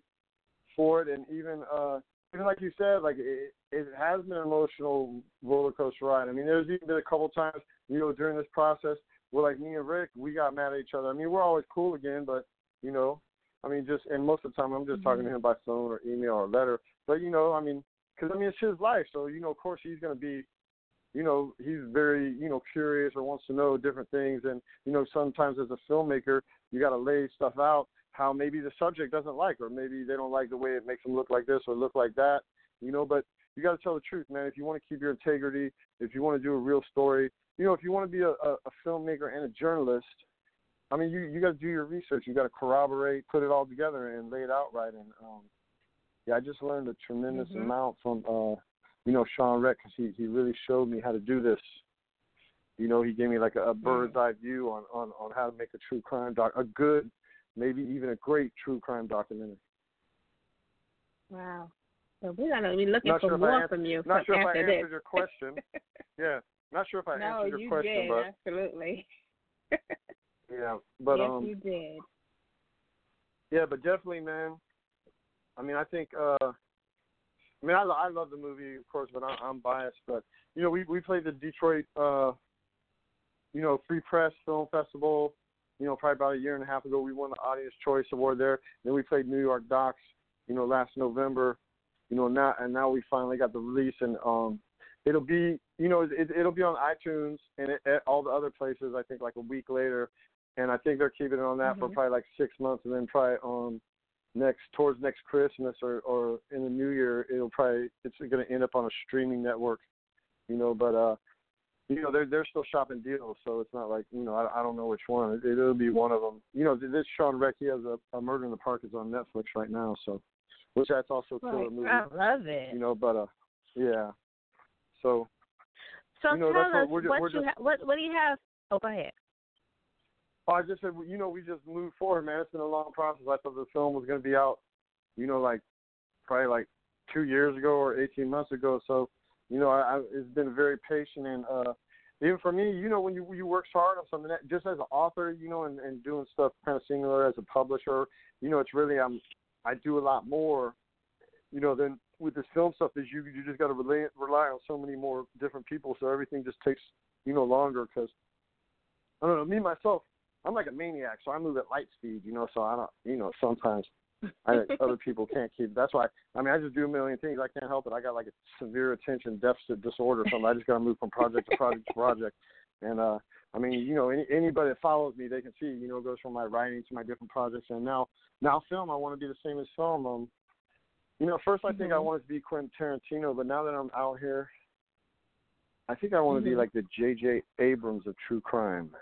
for it, and even uh, even like you said, like it, it has been an emotional roller coaster ride. I mean, there's even been a couple times, you know, during this process where like me and Rick, we got mad at each other. I mean, we're always cool again, but you know, I mean, just and most of the time I'm just talking to him by phone or email or letter. But you know, I mean, because I mean it's his life, so you know, of course he's gonna be you know, he's very, you know, curious or wants to know different things. And, you know, sometimes as a filmmaker, you got to lay stuff out how maybe the subject doesn't like, or maybe they don't like the way it makes them look like this or look like that, you know, but you got to tell the truth, man. If you want to keep your integrity, if you want to do a real story, you know, if you want to be a, a, a filmmaker and a journalist, I mean, you, you got to do your research. You got to corroborate, put it all together and lay it out right. And, um, yeah, I just learned a tremendous Mhm. amount from, uh, you know, Shawn Rech, because he, he really showed me how to do this. You know, he gave me like a, a bird's eye view on, on, on how to make a true crime doc, a good, maybe even a great true crime documentary. Wow. So we're gonna be looking Not for sure more ans- from you Not sure if I answered this. your question. yeah, not sure if I no, answered your you question, did but absolutely. yeah, but yes, um, you did. Yeah, but definitely, man. I mean, I think. uh I mean, I, I love the movie, of course, but I, I'm biased. But you know, we we played the Detroit, uh you know, Free Press Film Festival. You know, probably about a year and a half ago, we won the Audience Choice Award there. Then we played New York Docs. You know, last November. You know, now and now we finally got the release, and um, it'll be, you know, it, it'll be on iTunes and it, at all the other places. I think like a week later, and I think they're keeping it on that for Mhm. probably like six months, and then probably on next towards next Christmas or or in the new year, it'll probably it's going to end up on a streaming network, you know. But uh, you know, they're they're still shopping deals, so it's not like you know I I don't know which one. It, it'll be one of them. You know, this Shawn Rech he has a, a Murder in the Park is on Netflix right now, so which that's also a killer movie. I love it. You know, but uh, yeah. So So you know, tell that's what us what we're you just- ha- what what do you have? Oh, go ahead. Oh, I just said, you know, we just moved forward, man. It's been a long process. I thought the film was going to be out, you know, like probably like two years ago or 18 months ago. So, you know, I, I it's been very patient and uh, even for me, you know, when you you work hard on something, that, just as an author, you know, and, and doing stuff kind of similar as a publisher, you know, it's really um, I do a lot more, you know, than with this film stuff. Is you you just got to rely rely on so many more different people, so everything just takes you know longer because I don't know me myself. I'm like a maniac, so I move at light speed, you know. So I don't, you know, sometimes I, other people can't keep. That's why. I mean, I just do a million things. I can't help it. I got like a severe attention deficit disorder. or something. I just got to move from project to project to project. And uh, I mean, you know, any, anybody that follows me, they can see. You know, it goes from my writing to my different projects, and now, now film. I want to be the same as film. Um, you know, first I think I Mhm. wanted to be Quentin Tarantino, but now that I'm out here, I think I want to be Mhm. like the J.J. Abrams of true crime.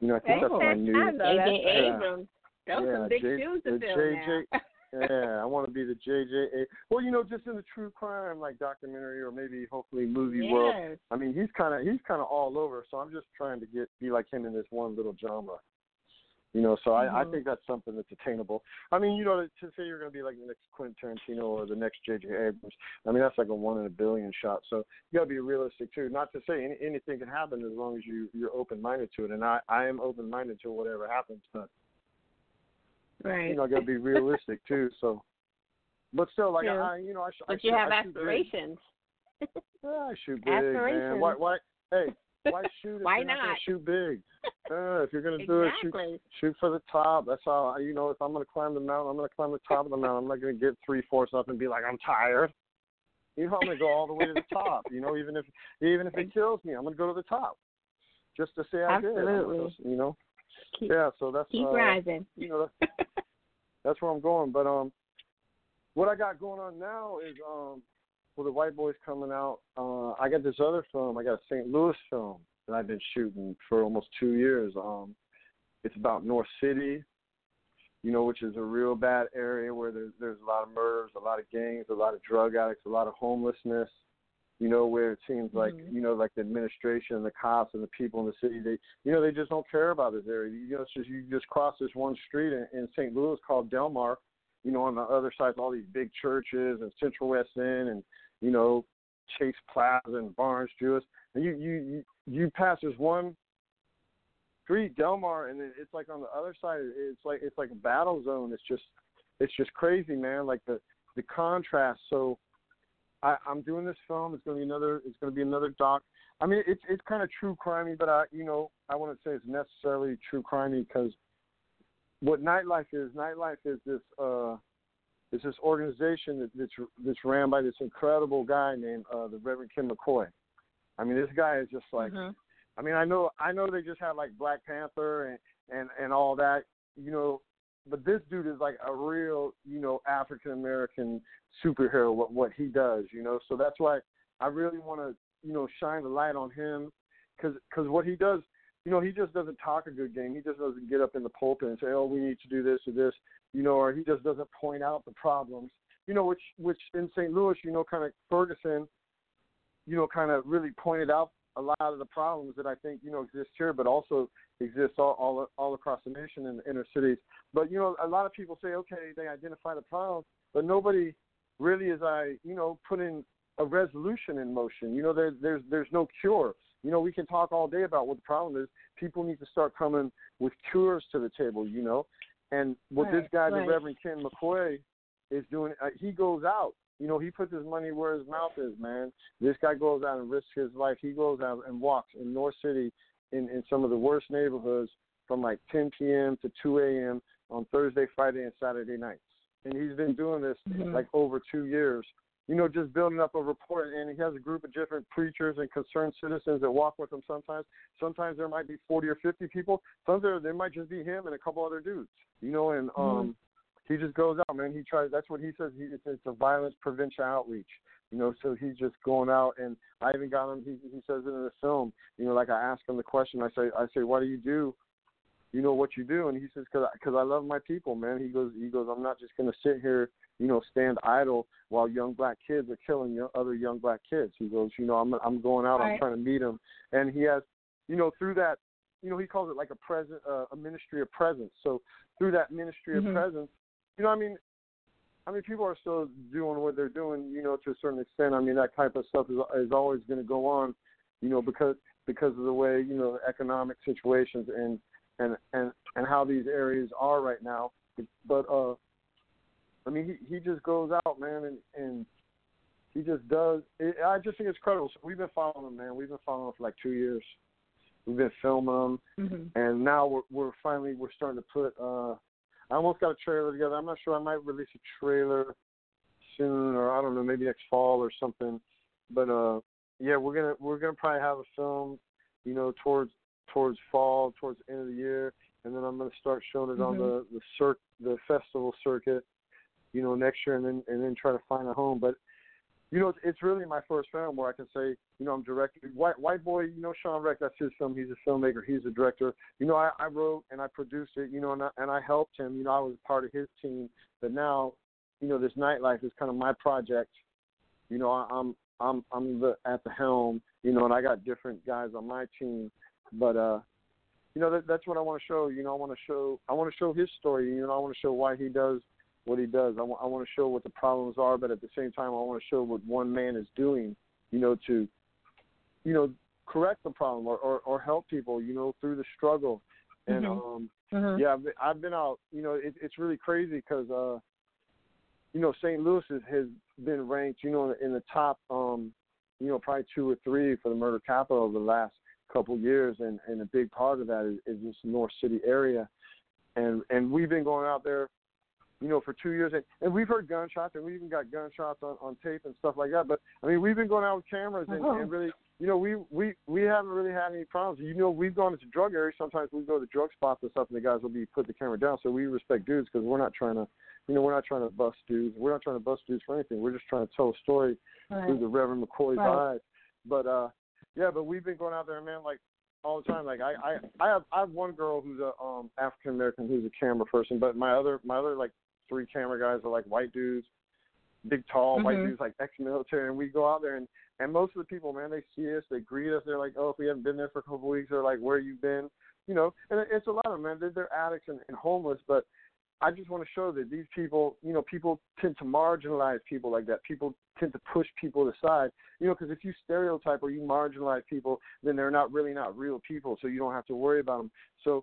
You know, I think Oh, that's my new. J.J. Yeah. Abrams. Those yeah, some big J- shoes to fill JJ now. yeah, I want to be the JJ. Well, you know, just in the true crime like documentary or maybe hopefully movie world. I mean, he's kind of he's kind of all over. So I'm just trying to get be like him in this one little genre. You know, so I, I Mhm. think that's something that's attainable. I mean, you know, to, to say you're going to be like the next Quentin Tarantino or the next J.J. Abrams, I mean, that's like a one in a billion shot. So you got to be realistic too. Not to say any, anything can happen as long as you you're open minded to it, and I I am open minded to whatever happens. But Right. you know, I got to be realistic too. So, but still, like True. I, you know, I, sh- I But you have I big. aspirations. Yeah, I shoot big, man. Why? Why? Hey, why shoot? Why not? not? shoot big. Uh, if you're gonna do it, shoot, shoot for the top. That's all. You know, if I'm gonna climb the mountain, I'm gonna climb the top of the mountain. I'm not gonna get three fourths up and be like, I'm tired. You know, I'm gonna go all the way to the top. You know, even if even if it kills me, I'm gonna go to the top, just to say I did. Absolutely. just- You know. Keep, yeah. So that's keep uh, rising. You know, that's, that's where I'm going. But um, what I got going on now is um, with the White Boys coming out. Uh, I got this other film. I got a St. Louis film that I've been shooting for almost two years. Um, it's about North City, you know, which is a real bad area where there's there's a lot of murders, a lot of gangs, a lot of drug addicts, a lot of homelessness. You know, where it seems like mm-hmm. you know, like the administration and the cops and the people in the city, they you know, they just don't care about this area. You know, it's just you just cross this one street in, in St. Louis called Delmar. You know, on the other side, all these big churches and Central West End and you know, Chase Plaza and Barnes Jewish. And you you you, you pass this one street, Delmar, and then it's like on the other side. It's like it's like a battle zone. It's just it's just crazy, man. Like the the contrast. So I, I'm doing this film. It's going to be another. It's going to be another doc. I mean, it's it's kind of true crimey, but I you know I wouldn't say it's necessarily true crimey because what nightlife is. Nightlife is this uh is this organization that, that's that's ran by this incredible guy named uh, the Reverend Kim McCoy. I mean, this guy is just like. I mean, I know I know they just had like Black Panther and and and all that, you know, but this dude is like a real, you know, African American superhero. What what he does, you know. So that's why I really want to, you know, shine the light on him, because cause what he does, you know, he just doesn't talk a good game. He just doesn't get up in the pulpit and say, oh, we need to do this or this, you know, or he just doesn't point out the problems, you know, which which in St. Louis, you know, kind of Ferguson, you know, kind of really pointed out a lot of the problems that I think you know exist here, but also exist all all, all across the nation in the inner cities. But you know, a lot of people say, okay, they identify the problem, but nobody really is I you know putting a resolution in motion. You know, there, there's there's no cure. You know, we can talk all day about what the problem is. People need to start coming with cures to the table. You know, and what this guy, right. the Reverend Ken McCoy, is doing, uh, he goes out. You know, he puts his money where his mouth is, man. This guy goes out and risks his life. He goes out and walks in North City in, in some of the worst neighborhoods from like 10 p.m. to 2 a.m. on Thursday, Friday, and Saturday nights. And he's been doing this Mhm. like over two years. You know, just building up a report. And he has a group of different preachers and concerned citizens that walk with him sometimes. Sometimes there might be 40 or 50 people. Sometimes there, there might just be him and a couple other dudes. You know, and um, he just goes out, man. He tries. That's what he says. He, it's, it's a violence prevention outreach. You know, so he's just going out, and I even got him. He he says it in the film. You know, like I ask him the question. I say, I say, why do you do? You know what you do, and he says, because because I love my people, man. He goes, he goes, I'm not just gonna sit here, you know, stand idle while young black kids are killing young, other young black kids. He goes, you know, I'm I'm going out. I'm trying to meet them, and he has, you know, through that, you know, he calls it like a present, uh, a ministry of presence. So through that ministry Mhm. of presence, you know, I mean, I mean, people are still doing what they're doing, you know, to a certain extent. I mean, that type of stuff is is always going to go on, you know, because because of the way you know the economic situations and and and and how these areas are right now. But uh, I mean, he he just goes out, man, and and he just does. It, I just think it's incredible. So we've been following him, man. We've been following him for like two years. We've been filming him Mhm. and now we're we're finally we're starting to put uh I almost got a trailer together. I'm not sure. I might release a trailer soon, or I don't know, maybe next fall or something. But uh, yeah, we're gonna we're gonna probably have a film, you know, towards towards fall, towards the end of the year, and then I'm gonna start showing it on Mhm. the the circ the festival circuit, you know, next year, and then and then try to find a home. But you know, it's, really my first film where I can say, you know, I'm directing. White White Boy, you know, Shawn Rech, that's his film. He's a filmmaker. He's a director. You know, I, I wrote and I produced it. You know, and I, and I helped him. You know, I was part of his team. But now, you know, this nightlife is kind of my project. You know, I, I'm I'm I'm the at the helm. You know, and I got different guys on my team. But uh, you know, that, that's what I want to show. You know, I want to show I want to show his story. You know, I want to show why he does what he does. I want I want to show what the problems are, but at the same time, I want to show what one man is doing. You know, to you know correct the problem or or, or help people. You know, through the struggle. And Mhm. um, Mhm. yeah, I've been, I've been out. You know, it, it's really crazy because uh, you know, St. Louis has, has been ranked. You know, in the top. Um, you know, probably two or three for the murder capital of the last couple years, and and a big part of that is, is this North City area, and and we've been going out there, you know, for two years, and, and we've heard gunshots, and we even got gunshots on on tape and stuff like that. But I mean, we've been going out with cameras, and, Oh. and really, you know, we we we haven't really had any problems. You know, we've gone into drug areas. Sometimes we go to drug spots and stuff, and the guys will be put the camera down. So we respect dudes because we're not trying to, you know, we're not trying to bust dudes. We're not trying to bust dudes for anything. We're just trying to tell a story Right. through the Reverend McCoy's Right. eyes. But uh, yeah, but we've been going out there, man, like all the time. Like I, I, I have, I have one girl who's a um African American who's a camera person, but my other, my other like three camera guys are like white dudes, big tall white Mhm. dudes, like ex-military, and we go out there and and most of the people, man, they see us, they greet us, they're like, oh, if we haven't been there for a couple of weeks, they're like, where you been, you know, and it's a lot of them, man. They're, they're addicts and, and homeless, but I just want to show that these people, you know, people tend to marginalize people like that. People tend to push people aside, you know, because if you stereotype or you marginalize people, then they're not really not real people, so you don't have to worry about them. So,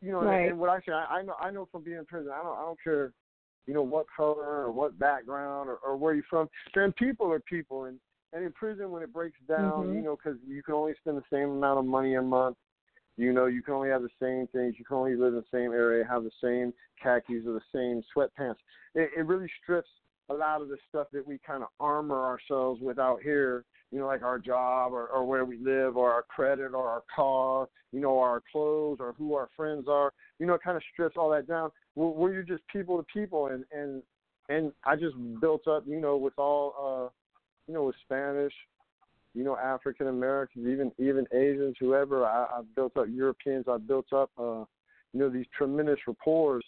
you know, and- Right. and what I say, I, I know, I know from being in prison, I don't, I don't care, you know, what color or what background or, or where you're from. And people are people, and and in prison when it breaks down, Mhm. you know, because you can only spend the same amount of money a month. You know, you can only have the same things. You can only live in the same area, have the same khakis or the same sweatpants. It, it really strips a lot of the stuff that we kind of armor ourselves with out here. You know, like our job or, or where we live or our credit or our car. You know, our clothes or who our friends are. You know, it kind of strips all that down. Where you're just people to people, and and and I just built up. You know, with all. uh you know, with Spanish, you know, African Americans, even even Asians, whoever. I, I've built up Europeans. I've built up, uh, you know, these tremendous rapports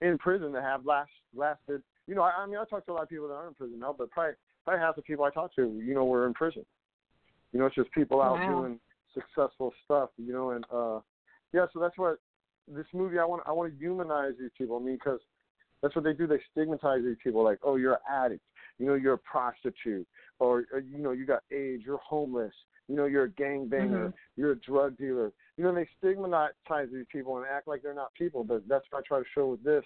in prison that have last lasted. You know, I, I mean, I talk to a lot of people that are in prison now, but probably probably half the people I talk to, you know, were in prison. You know, it's just people out Wow. doing successful stuff. You know, and uh, yeah, so that's what this movie. I want I want to humanize these people. I mean, because that's what they do. They stigmatize these people like, oh, you're an addict. You know, you're a prostitute, or, or you know, you got AIDS. You're homeless. You know, you're a gangbanger. Mhm. You're a drug dealer. You know, they stigmatize these people and act like they're not people. But that's what I try to show with this.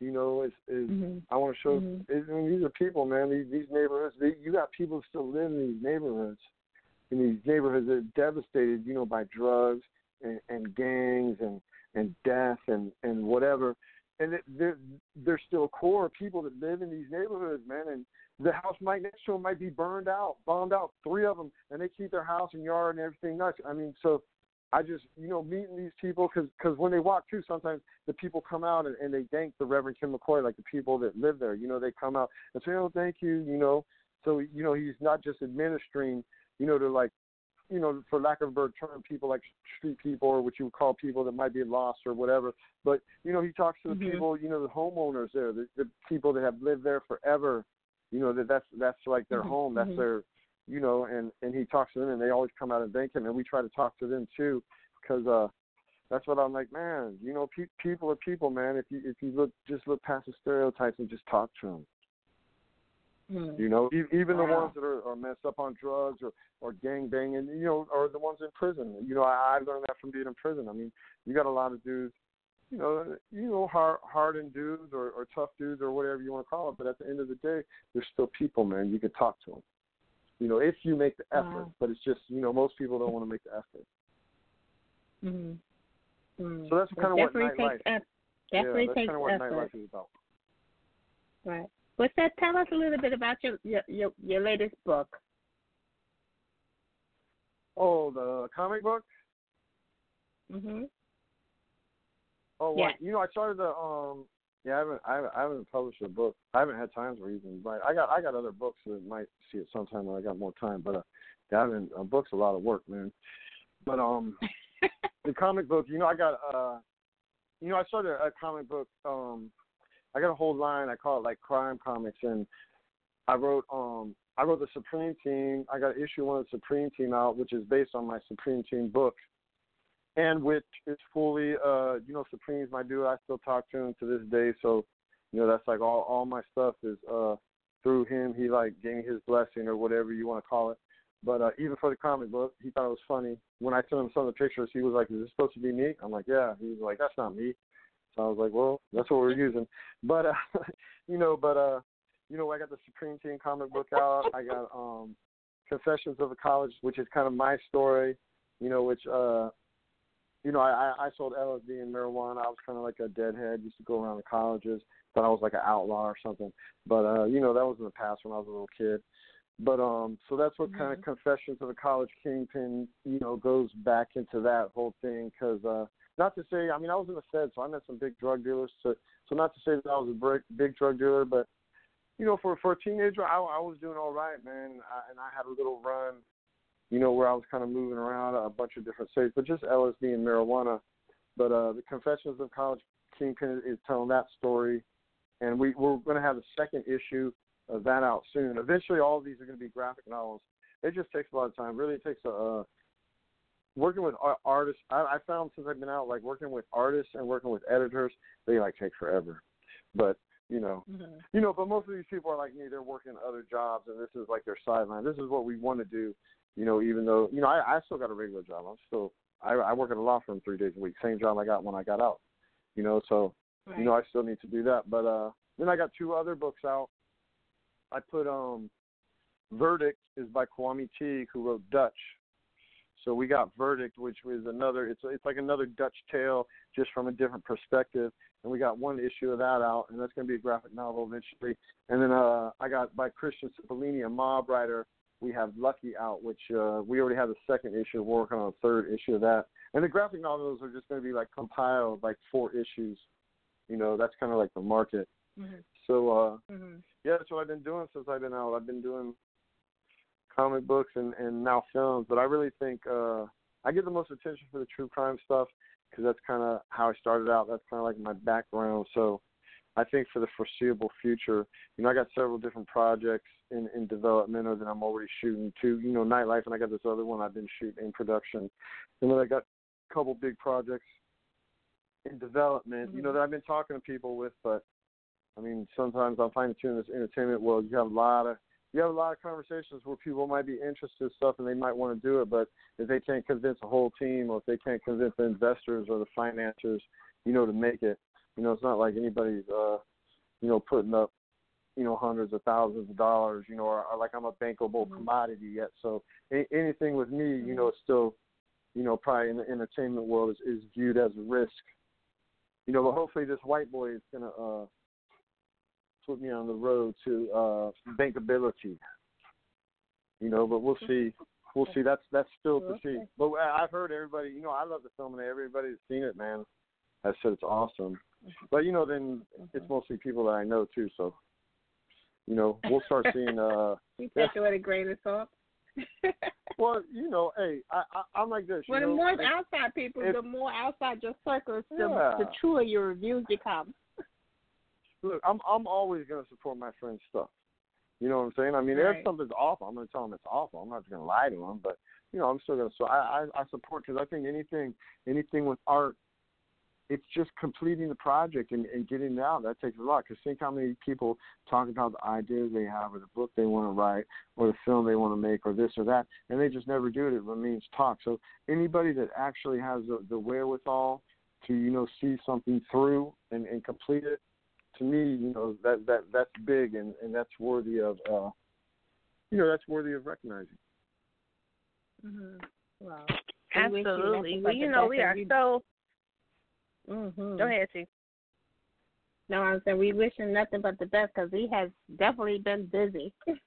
You know, is is Mhm. I want to show. Mhm. Is, I mean, these are people, man. These these neighborhoods. They, you got people still live in these neighborhoods. In these neighborhoods that are devastated, you know, by drugs and, and gangs and and death and and whatever and it, there there's still core people that live in these neighborhoods, man. And the house right next to them might be burned out, bombed out, three of them, and they keep their house and yard and everything nuts. I mean, so I just you know meeting these people because cause when they walk through, sometimes the people come out and, and they thank the Reverend Kim McCoy, like the people that live there. You know, they come out and say, oh, thank you. You know, so you know he's not just administering, you know, to like you know, for lack of a better term, people like street people or what you would call people that might be lost or whatever. But you know, he talks to the Mhm. people, you know, the homeowners there, the, the people that have lived there forever. You know that that's that's like their Mhm. home, that's Mhm. their, you know, and and he talks to them, and they always come out and thank him, and we try to talk to them too, because uh, that's what I'm like, man. You know, pe- people are people, man. If you if you look just look past the stereotypes and just talk to them. Mhm. You know, e- even the ones that are, are messed up on drugs or or gang banging, you know, are the ones in prison. You know, I, I learned that from being in prison. I mean, you got a lot of dudes, you know, you know, hard hardened dudes or, or tough dudes or whatever you want to call it. But at the end of the day, they're still people, man. You can talk to them. You know, if you make the effort. Wow. But it's just, you know, most people don't want to make the effort. Mhm. Mhm. So that's kind of what definitely nightlife. takes yeah, that's takes kind of what effort. nightlife is about. Right. What's that? Tell us a little bit about your your your, your latest book. Oh, the comic book. Mhm. Oh, Yeah. what? You know, I started the um. Yeah, I haven't, I haven't, I haven't published a book. I haven't had time to even write. I got, I got other books that might see it sometime when I got more time. But uh, yeah, I haven't. A book's a lot of work, man. But um, the comic book. You know, I got uh, you know, I started a comic book. Um, I got a whole line. I call it like crime comics, and I wrote um, I wrote the Supreme Team. I got issue one of the Supreme Team out, which is based on my Supreme Team book and which is fully uh you know Supreme's my dude. I still talk to him to this day, so you know that's like all all my stuff is uh through him. He like gave me his blessing or whatever you want to call it. But uh even for the comic book, he thought it was funny. When I sent him some of the pictures, he was like, "Is this supposed to be me?" I'm like, "Yeah." He was like, "That's not me." So I was like, "Well, that's what we're using." But uh you know, but uh you know, I got the Supreme Team comic book out. I got um Confessions of a College, which is kind of my story. You know, which uh you know, I, I sold LSD and marijuana. I was kind of like a deadhead. Used to go around the colleges. Thought I was like an outlaw or something. But uh, you know, that was in the past when I was a little kid. But um, so that's what kind of Confessions of a College Kingpin, you know, goes back into that whole thing. Because uh, not to say, I mean, I was in the Fed, so I met some big drug dealers. So so not to say that I was a big, big drug dealer, but you know, for for a teenager, I, I was doing all right, man. I, and I had a little run you know, where I was kind of moving around a bunch of different states, but just LSD and marijuana. But uh, the Confessions of College Kingpin is telling that story, and we we're going to have the second issue of that out soon. Eventually, all of these are going to be graphic novels. It just takes a lot of time. Really, it takes a uh, working with artists. I, I found since I've been out, like working with artists and working with editors, they like take forever. But you know, Mm-hmm. you know, but most of these people are like me. They're working other jobs, and this is like their sideline. This is what we want to do. You know, even though you know, I, I still got a regular job. I'm still I, I work at a law firm three days a week. Same job I got when I got out. You know, so you know I still need to do that. But uh, then I got two other books out. I put um, Verdict is by Kwame Teague, who wrote Dutch. So we got Verdict, which was another. It's it's like another Dutch tale, just from a different perspective. And we got one issue of that out, and that's going to be a graphic novel eventually. And then uh, I got by Christian Cipollini, a mob writer. We have Lucky out, which uh, we already have the second issue. We're working on a third issue of that. And the graphic novels are just going to be like compiled, like four issues. You know, that's kind of like the market. Mm-hmm. So uh, Mhm. yeah, that's what I've been doing since I've been out. I've been doing comic books and and now films, but I really think uh I get the most attention for the true crime stuff because that's kind of how I started out. That's kind of like my background. So I think for the foreseeable future, you know, I got several different projects in in development or that I'm already shooting too. You know, nightlife, and I got this other one I've been shooting in production, and then I got a couple big projects in development. You know, that mm-hmm. I've been talking to people with, but I mean, sometimes I find too in this entertainment world, you have a lot of you have a lot of conversations where people might be interested in stuff and they might want to do it, but if they can't convince a whole team or if they can't convince the investors or the financiers, you know, to make it, you know, it's not like anybody's, uh, you know, putting up, you know, hundreds of thousands of dollars, you know, or, or like I'm a bankable commodity yet. So a- anything with me, you know, is still, you know, probably in the entertainment world is, is viewed as a risk. You know, but hopefully this white boy is gonna uh put me on the road to uh bankability. You know, but we'll see. We'll see. That's that's still to see. But I- I've heard everybody. You know, I love the film, and everybody that's seen it, man, has said it's awesome. But you know, then it's mostly people that I know too. So, you know, we'll start seeing. uh You take it with a grain of salt. Well, you know, hey, I, I I'm like this. You Well, the know, more outside people, the more outside your circles, the, Yeah. the truer your reviews become. look, I'm I'm always gonna support my friend's stuff. You know what I'm saying? I mean, if something's awful, I'm gonna tell them it's awful. I'm not just gonna lie to them, but you know, I'm still gonna. So I I, I support because I think anything anything with art, it's just completing the project and, and getting it out. That takes a lot. Because think how many people talk about the ideas they have, or the book they want to write, or the film they want to make, or this or that, and they just never do it. It remains talk. So anybody that actually has the, the wherewithal to you know see something through and, and complete it to me, you know, that that that's big and and that's worthy of uh you know, that's worthy of recognizing. Mm-hmm. Wow. We wish you Absolutely. nothing Well, you know, we are so. Mhm. Go ahead, T. No, I'm saying we wish him nothing but the best because he has definitely been busy.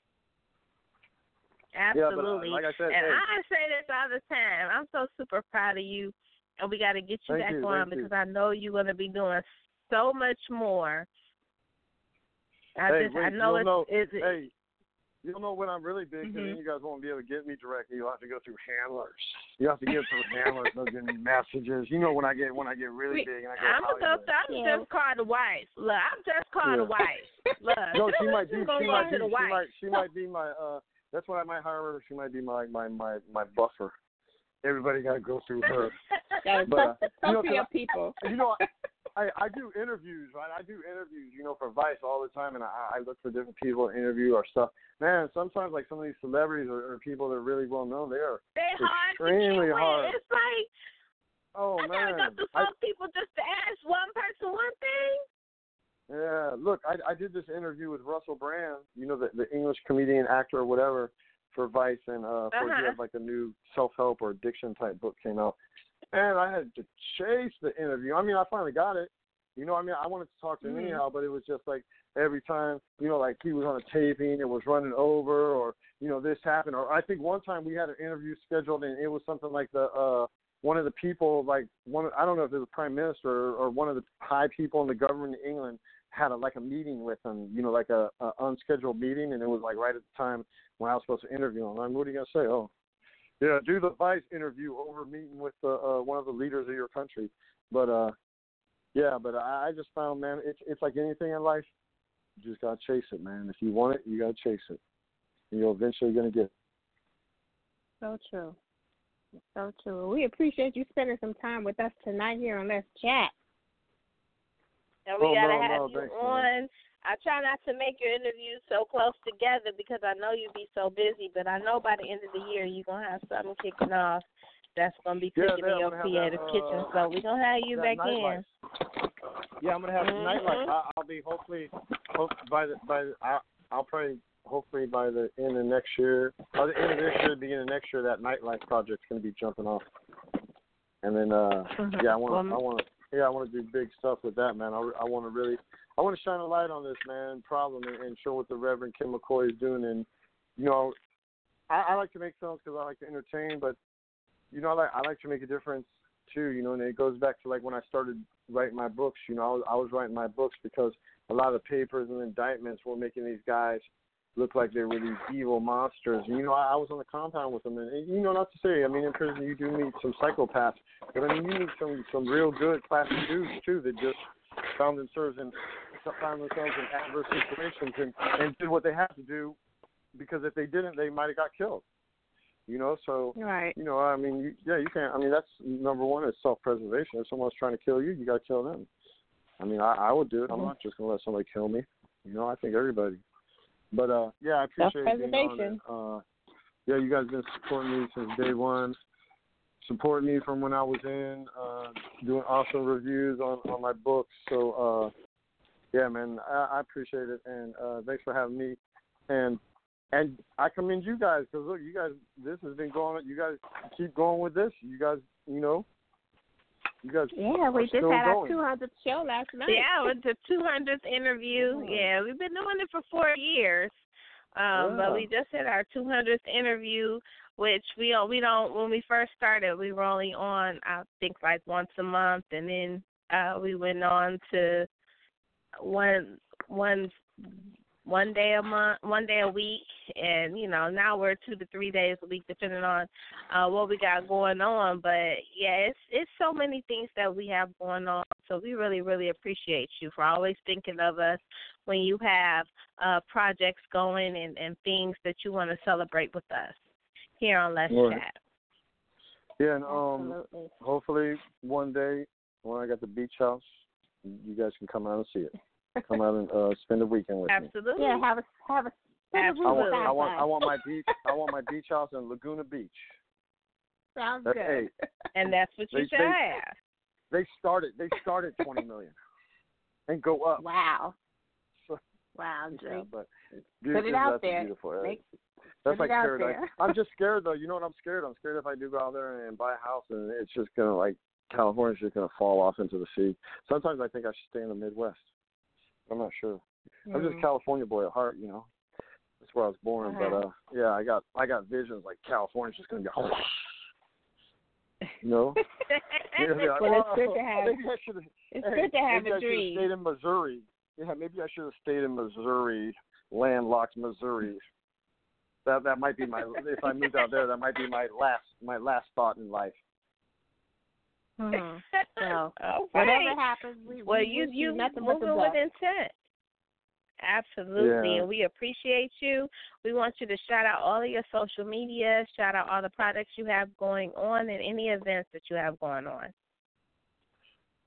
Absolutely. like I said, and hey. I say this all the time. I'm so super proud of you, and we got to get you Thank back you, on thank you. because I know you're going to be doing so much more. I hey, just wait, I know you'll it's, it's hey, you'll know when I'm really big, 'cause Mhm. then you guys won't be able to get me directly. You'll have to go through handlers. You have to get through handlers. They'll give me messages. You know when I get when I get really We- big and I go I'm gonna Hollywood. go. I'm Yeah. just called the wife. Look, I'm just called the Yeah. wife. Look, No, she might be. She might be. the She wife. might. She might be my. uh That's what I might hire her. She might be my my my my buffer. Everybody got to go through her. Gotta But, uh, you know, to 'cause I- people. You know, I, I I do interviews, right? I do interviews, you know, for Vice all the time, and I, I look for different people to interview or stuff. Man, sometimes like some of these celebrities or, or people that are really well known, they are They hard to extremely get hard. It's like Oh I man, gotta go through some people just to ask one person one thing. Yeah, look, I I did this interview with Russell Brand, you know, the the English comedian, actor, or whatever, for Vice, and uh, for he Uh-huh. had like a new self help or addiction type book came out, and I had to chase the interview. I mean, I finally got it. You know, I mean, I wanted to talk to him Mhm. anyhow, but it was just like every time, you know, like he was on a taping, it was running over, or you know, this happened, or I think one time we had an interview scheduled, and it was something like the uh one of the people, like one, I don't know if it was the prime minister or, or one of the high people in the government in England had a, like a meeting with him, you know, like a, a unscheduled meeting, and it was like right at the time when I was supposed to interview him. I'm, what are you gonna say? Oh, yeah, do the Vice interview over meeting with uh, uh, one of the leaders of your country. But uh, yeah, but I, I just found, man, it's it's like anything in life. You just gotta chase it, man. If you want it, you gotta chase it, and you're eventually gonna get. it. So true. So true. We appreciate you spending some time with us tonight here on Let's Chat. And we Oh, gotta no, have no, you thanks, on. man. I try not to make your interviews so close together because I know you'd be so busy, but I know by the end of the year you're gonna have something kicking off that's gonna be cooking yeah, in your I'm gonna have creative that, kitchen. uh, So we're gonna have you back nightlife. in. Yeah, I'm gonna have Mhm. nightlife. I, I'll be hopefully, hope by the by the, I, I'll probably hopefully by the end of next year, by the end of this year, beginning of next year, that nightlife project's gonna be jumping off. And then, uh, Mhm. yeah, I want, to Well, I want to, yeah, I want to do big stuff with that, man. I, I want to really, I want to shine a light on this man problem and, and show what the Reverend Kim McCoy is doing. And you know, I, I like to make films because I like to entertain, but you know, I like I like to make a difference too. You know, and it goes back to like when I started writing my books. You know, I was, I was writing my books because a lot of papers and indictments were making these guys look like they were these evil monsters. And, you know, I, I was on the compound with them, and, and you know, not to say, I mean, in prison you do meet some psychopaths, but I mean, you meet some some real good classy dudes too that just found themselves in found themselves in adverse situations and and did what they had to do because if they didn't, they might have got killed. You know, so Right. you know, I mean, you, yeah, you can't. I mean, that's number one is self-preservation. If someone's trying to kill you, you got to kill them. I mean, I, I would do it. I'm mm-hmm. not just gonna let somebody kill me. You know, I think everybody. But uh, yeah, I appreciate being on it. Uh, yeah, you guys been supporting me since day one. Supporting me from when I was in, uh, doing awesome reviews on on my books. So uh, yeah, man, I, I appreciate it, and uh, thanks for having me. And and I commend you guys because look, you guys, this has been going. You guys keep going with this. You guys, you know, you guys. Yeah, we just still had our going. 200th show last night. Yeah, with the 200th interview. Yeah, we've been doing it for four years. Um, but we just had our 200th interview, which we don't, we don't. When we first started, we were only on I think like once a month, and then uh we went on to one one one day a month, one day a week, and you know now we're two to three days a week, depending on uh what we got going on. But yeah, it's it's so many things that we have going on. So we really really appreciate you for always thinking of us when you have uh projects going and and things that you want to celebrate with us here on Let's Right. Chat. Yeah, and um, Absolutely. hopefully one day when I got the beach house, you guys can come out and see it. Come out and uh, spend a weekend with me. Absolutely. Yeah, have a have a spend a I want, I want. I want my beach. I want my beach house in Laguna Beach. Sounds That- good. hey, And that's what you They- should they- have. they started. They started twenty million, and go up. Wow. So- Wow, Yeah, but Put it out there. Beautiful. Make, That's put like it out paradise. there. I'm just scared though. You know what I'm scared? I'm scared if I do go out there and buy a house and it's just gonna like California's just gonna fall off into the sea. Sometimes I think I should stay in the Midwest. I'm not sure. I'm just a. California boy at heart, you know. That's where I was born. But uh yeah, I got I got visions like California's just gonna be you know? Like, Well, it's "Oh, good to have- maybe I should it's hey, good to have a I dream. stayed in Missouri. Yeah, maybe I should have stayed in Missouri, landlocked Missouri. That that might be my if I moved out there, that might be my last my last thought in life. Mm-hmm. So Okay. whatever happens, we well, we you wish you nothing but the moving with intent. Absolutely, Yeah. and we appreciate you. We want you to shout out all of your social media, shout out all the products you have going on, and any events that you have going on.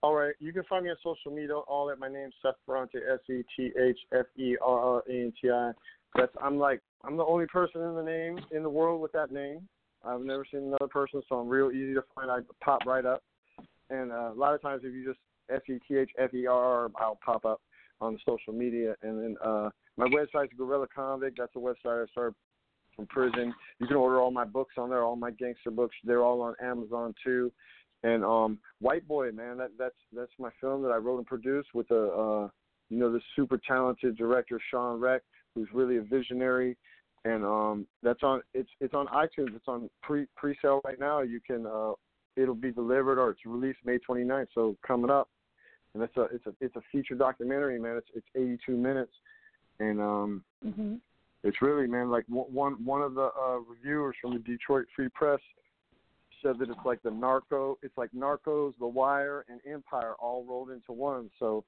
All right, you can find me on social media, all at my name, Seth Ferranti, S E T H F E R R A N T I. That's I'm like I'm the only person in the name in the world with that name. I've never seen another person, so I'm real easy to find. I pop right up, and uh, a lot of times if you just S E T H F E R I'll pop up on social media. And then uh, my website's Gorilla Convict. That's the website I started from prison. You can order all my books on there, all my gangster books. They're all on Amazon too. And um, White Boy, man, that that's that's my film that I wrote and produced with a uh, you know this super talented director Shawn Rech, who's really a visionary. And um, that's on it's it's on iTunes. It's on pre pre sale right now. You can uh, it'll be delivered or it's released May 29th. So coming up, and it's a it's a it's a feature documentary, man. It's it's 82 minutes, and um, Mm-hmm. it's really man like one one of the uh, reviewers from the Detroit Free Press said that it's like the narco it's like Narcos, The Wire, and Empire all rolled into one. So,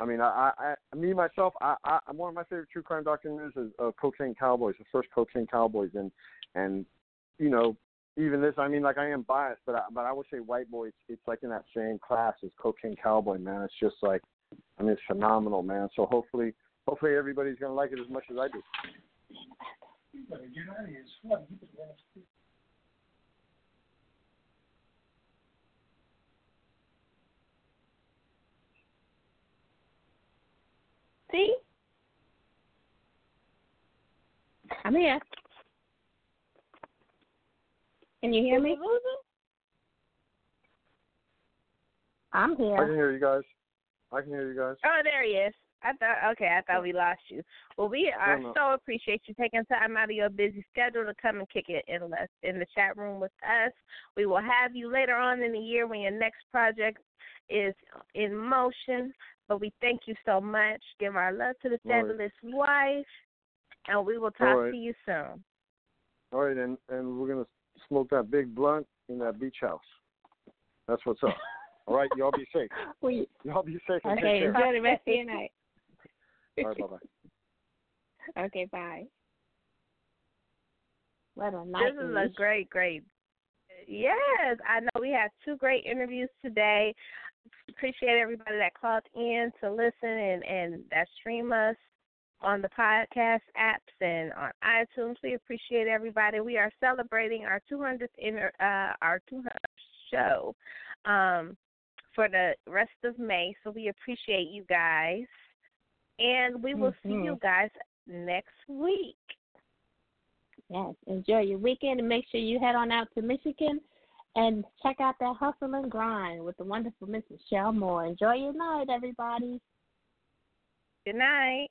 I mean, I I, I me myself, I, I I'm one of my favorite true crime documentaries is uh, Cocaine Cowboys, the first Cocaine Cowboys, and and you know even this, I mean, like I am biased, but I, but I would say White Boy, it's, it's like in that same class as Cocaine Cowboy, man. It's just like, I mean, it's phenomenal, man. So hopefully, hopefully everybody's gonna like it as much as I do. See? I'm here. Can you hear me? I'm here. I can hear you guys. I can hear you guys. Oh, there he is. I thought okay, I thought we lost you. Well, we are no. so appreciate you taking time out of your busy schedule to come and kick it in us in the chat room with us. We will have you later on in the year when your next project is in motion. But we thank you so much. Give our love to the All right. fabulous wife, and we will talk All right. to you soon. All right, and and we're gonna smoke that big blunt in that beach house. That's what's up. All right, y'all be safe. We, Y'all be safe. and okay, take care. enjoy the rest of your night. All right, bye bye. Okay, bye. What a night. This is a great, great. Yes, I know we had two great interviews today. Appreciate everybody that called in to listen and and that stream us on the podcast apps and on iTunes. We appreciate everybody. We are celebrating our 200th inter, uh, our 200th show um, for the rest of May. So we appreciate you guys, and we will see you Mhm. guys next week. Yes, enjoy your weekend and make sure you head on out to Michigan and check out that hustle and grind with the wonderful Miss Michelle Moore. Enjoy your night, everybody. Good night.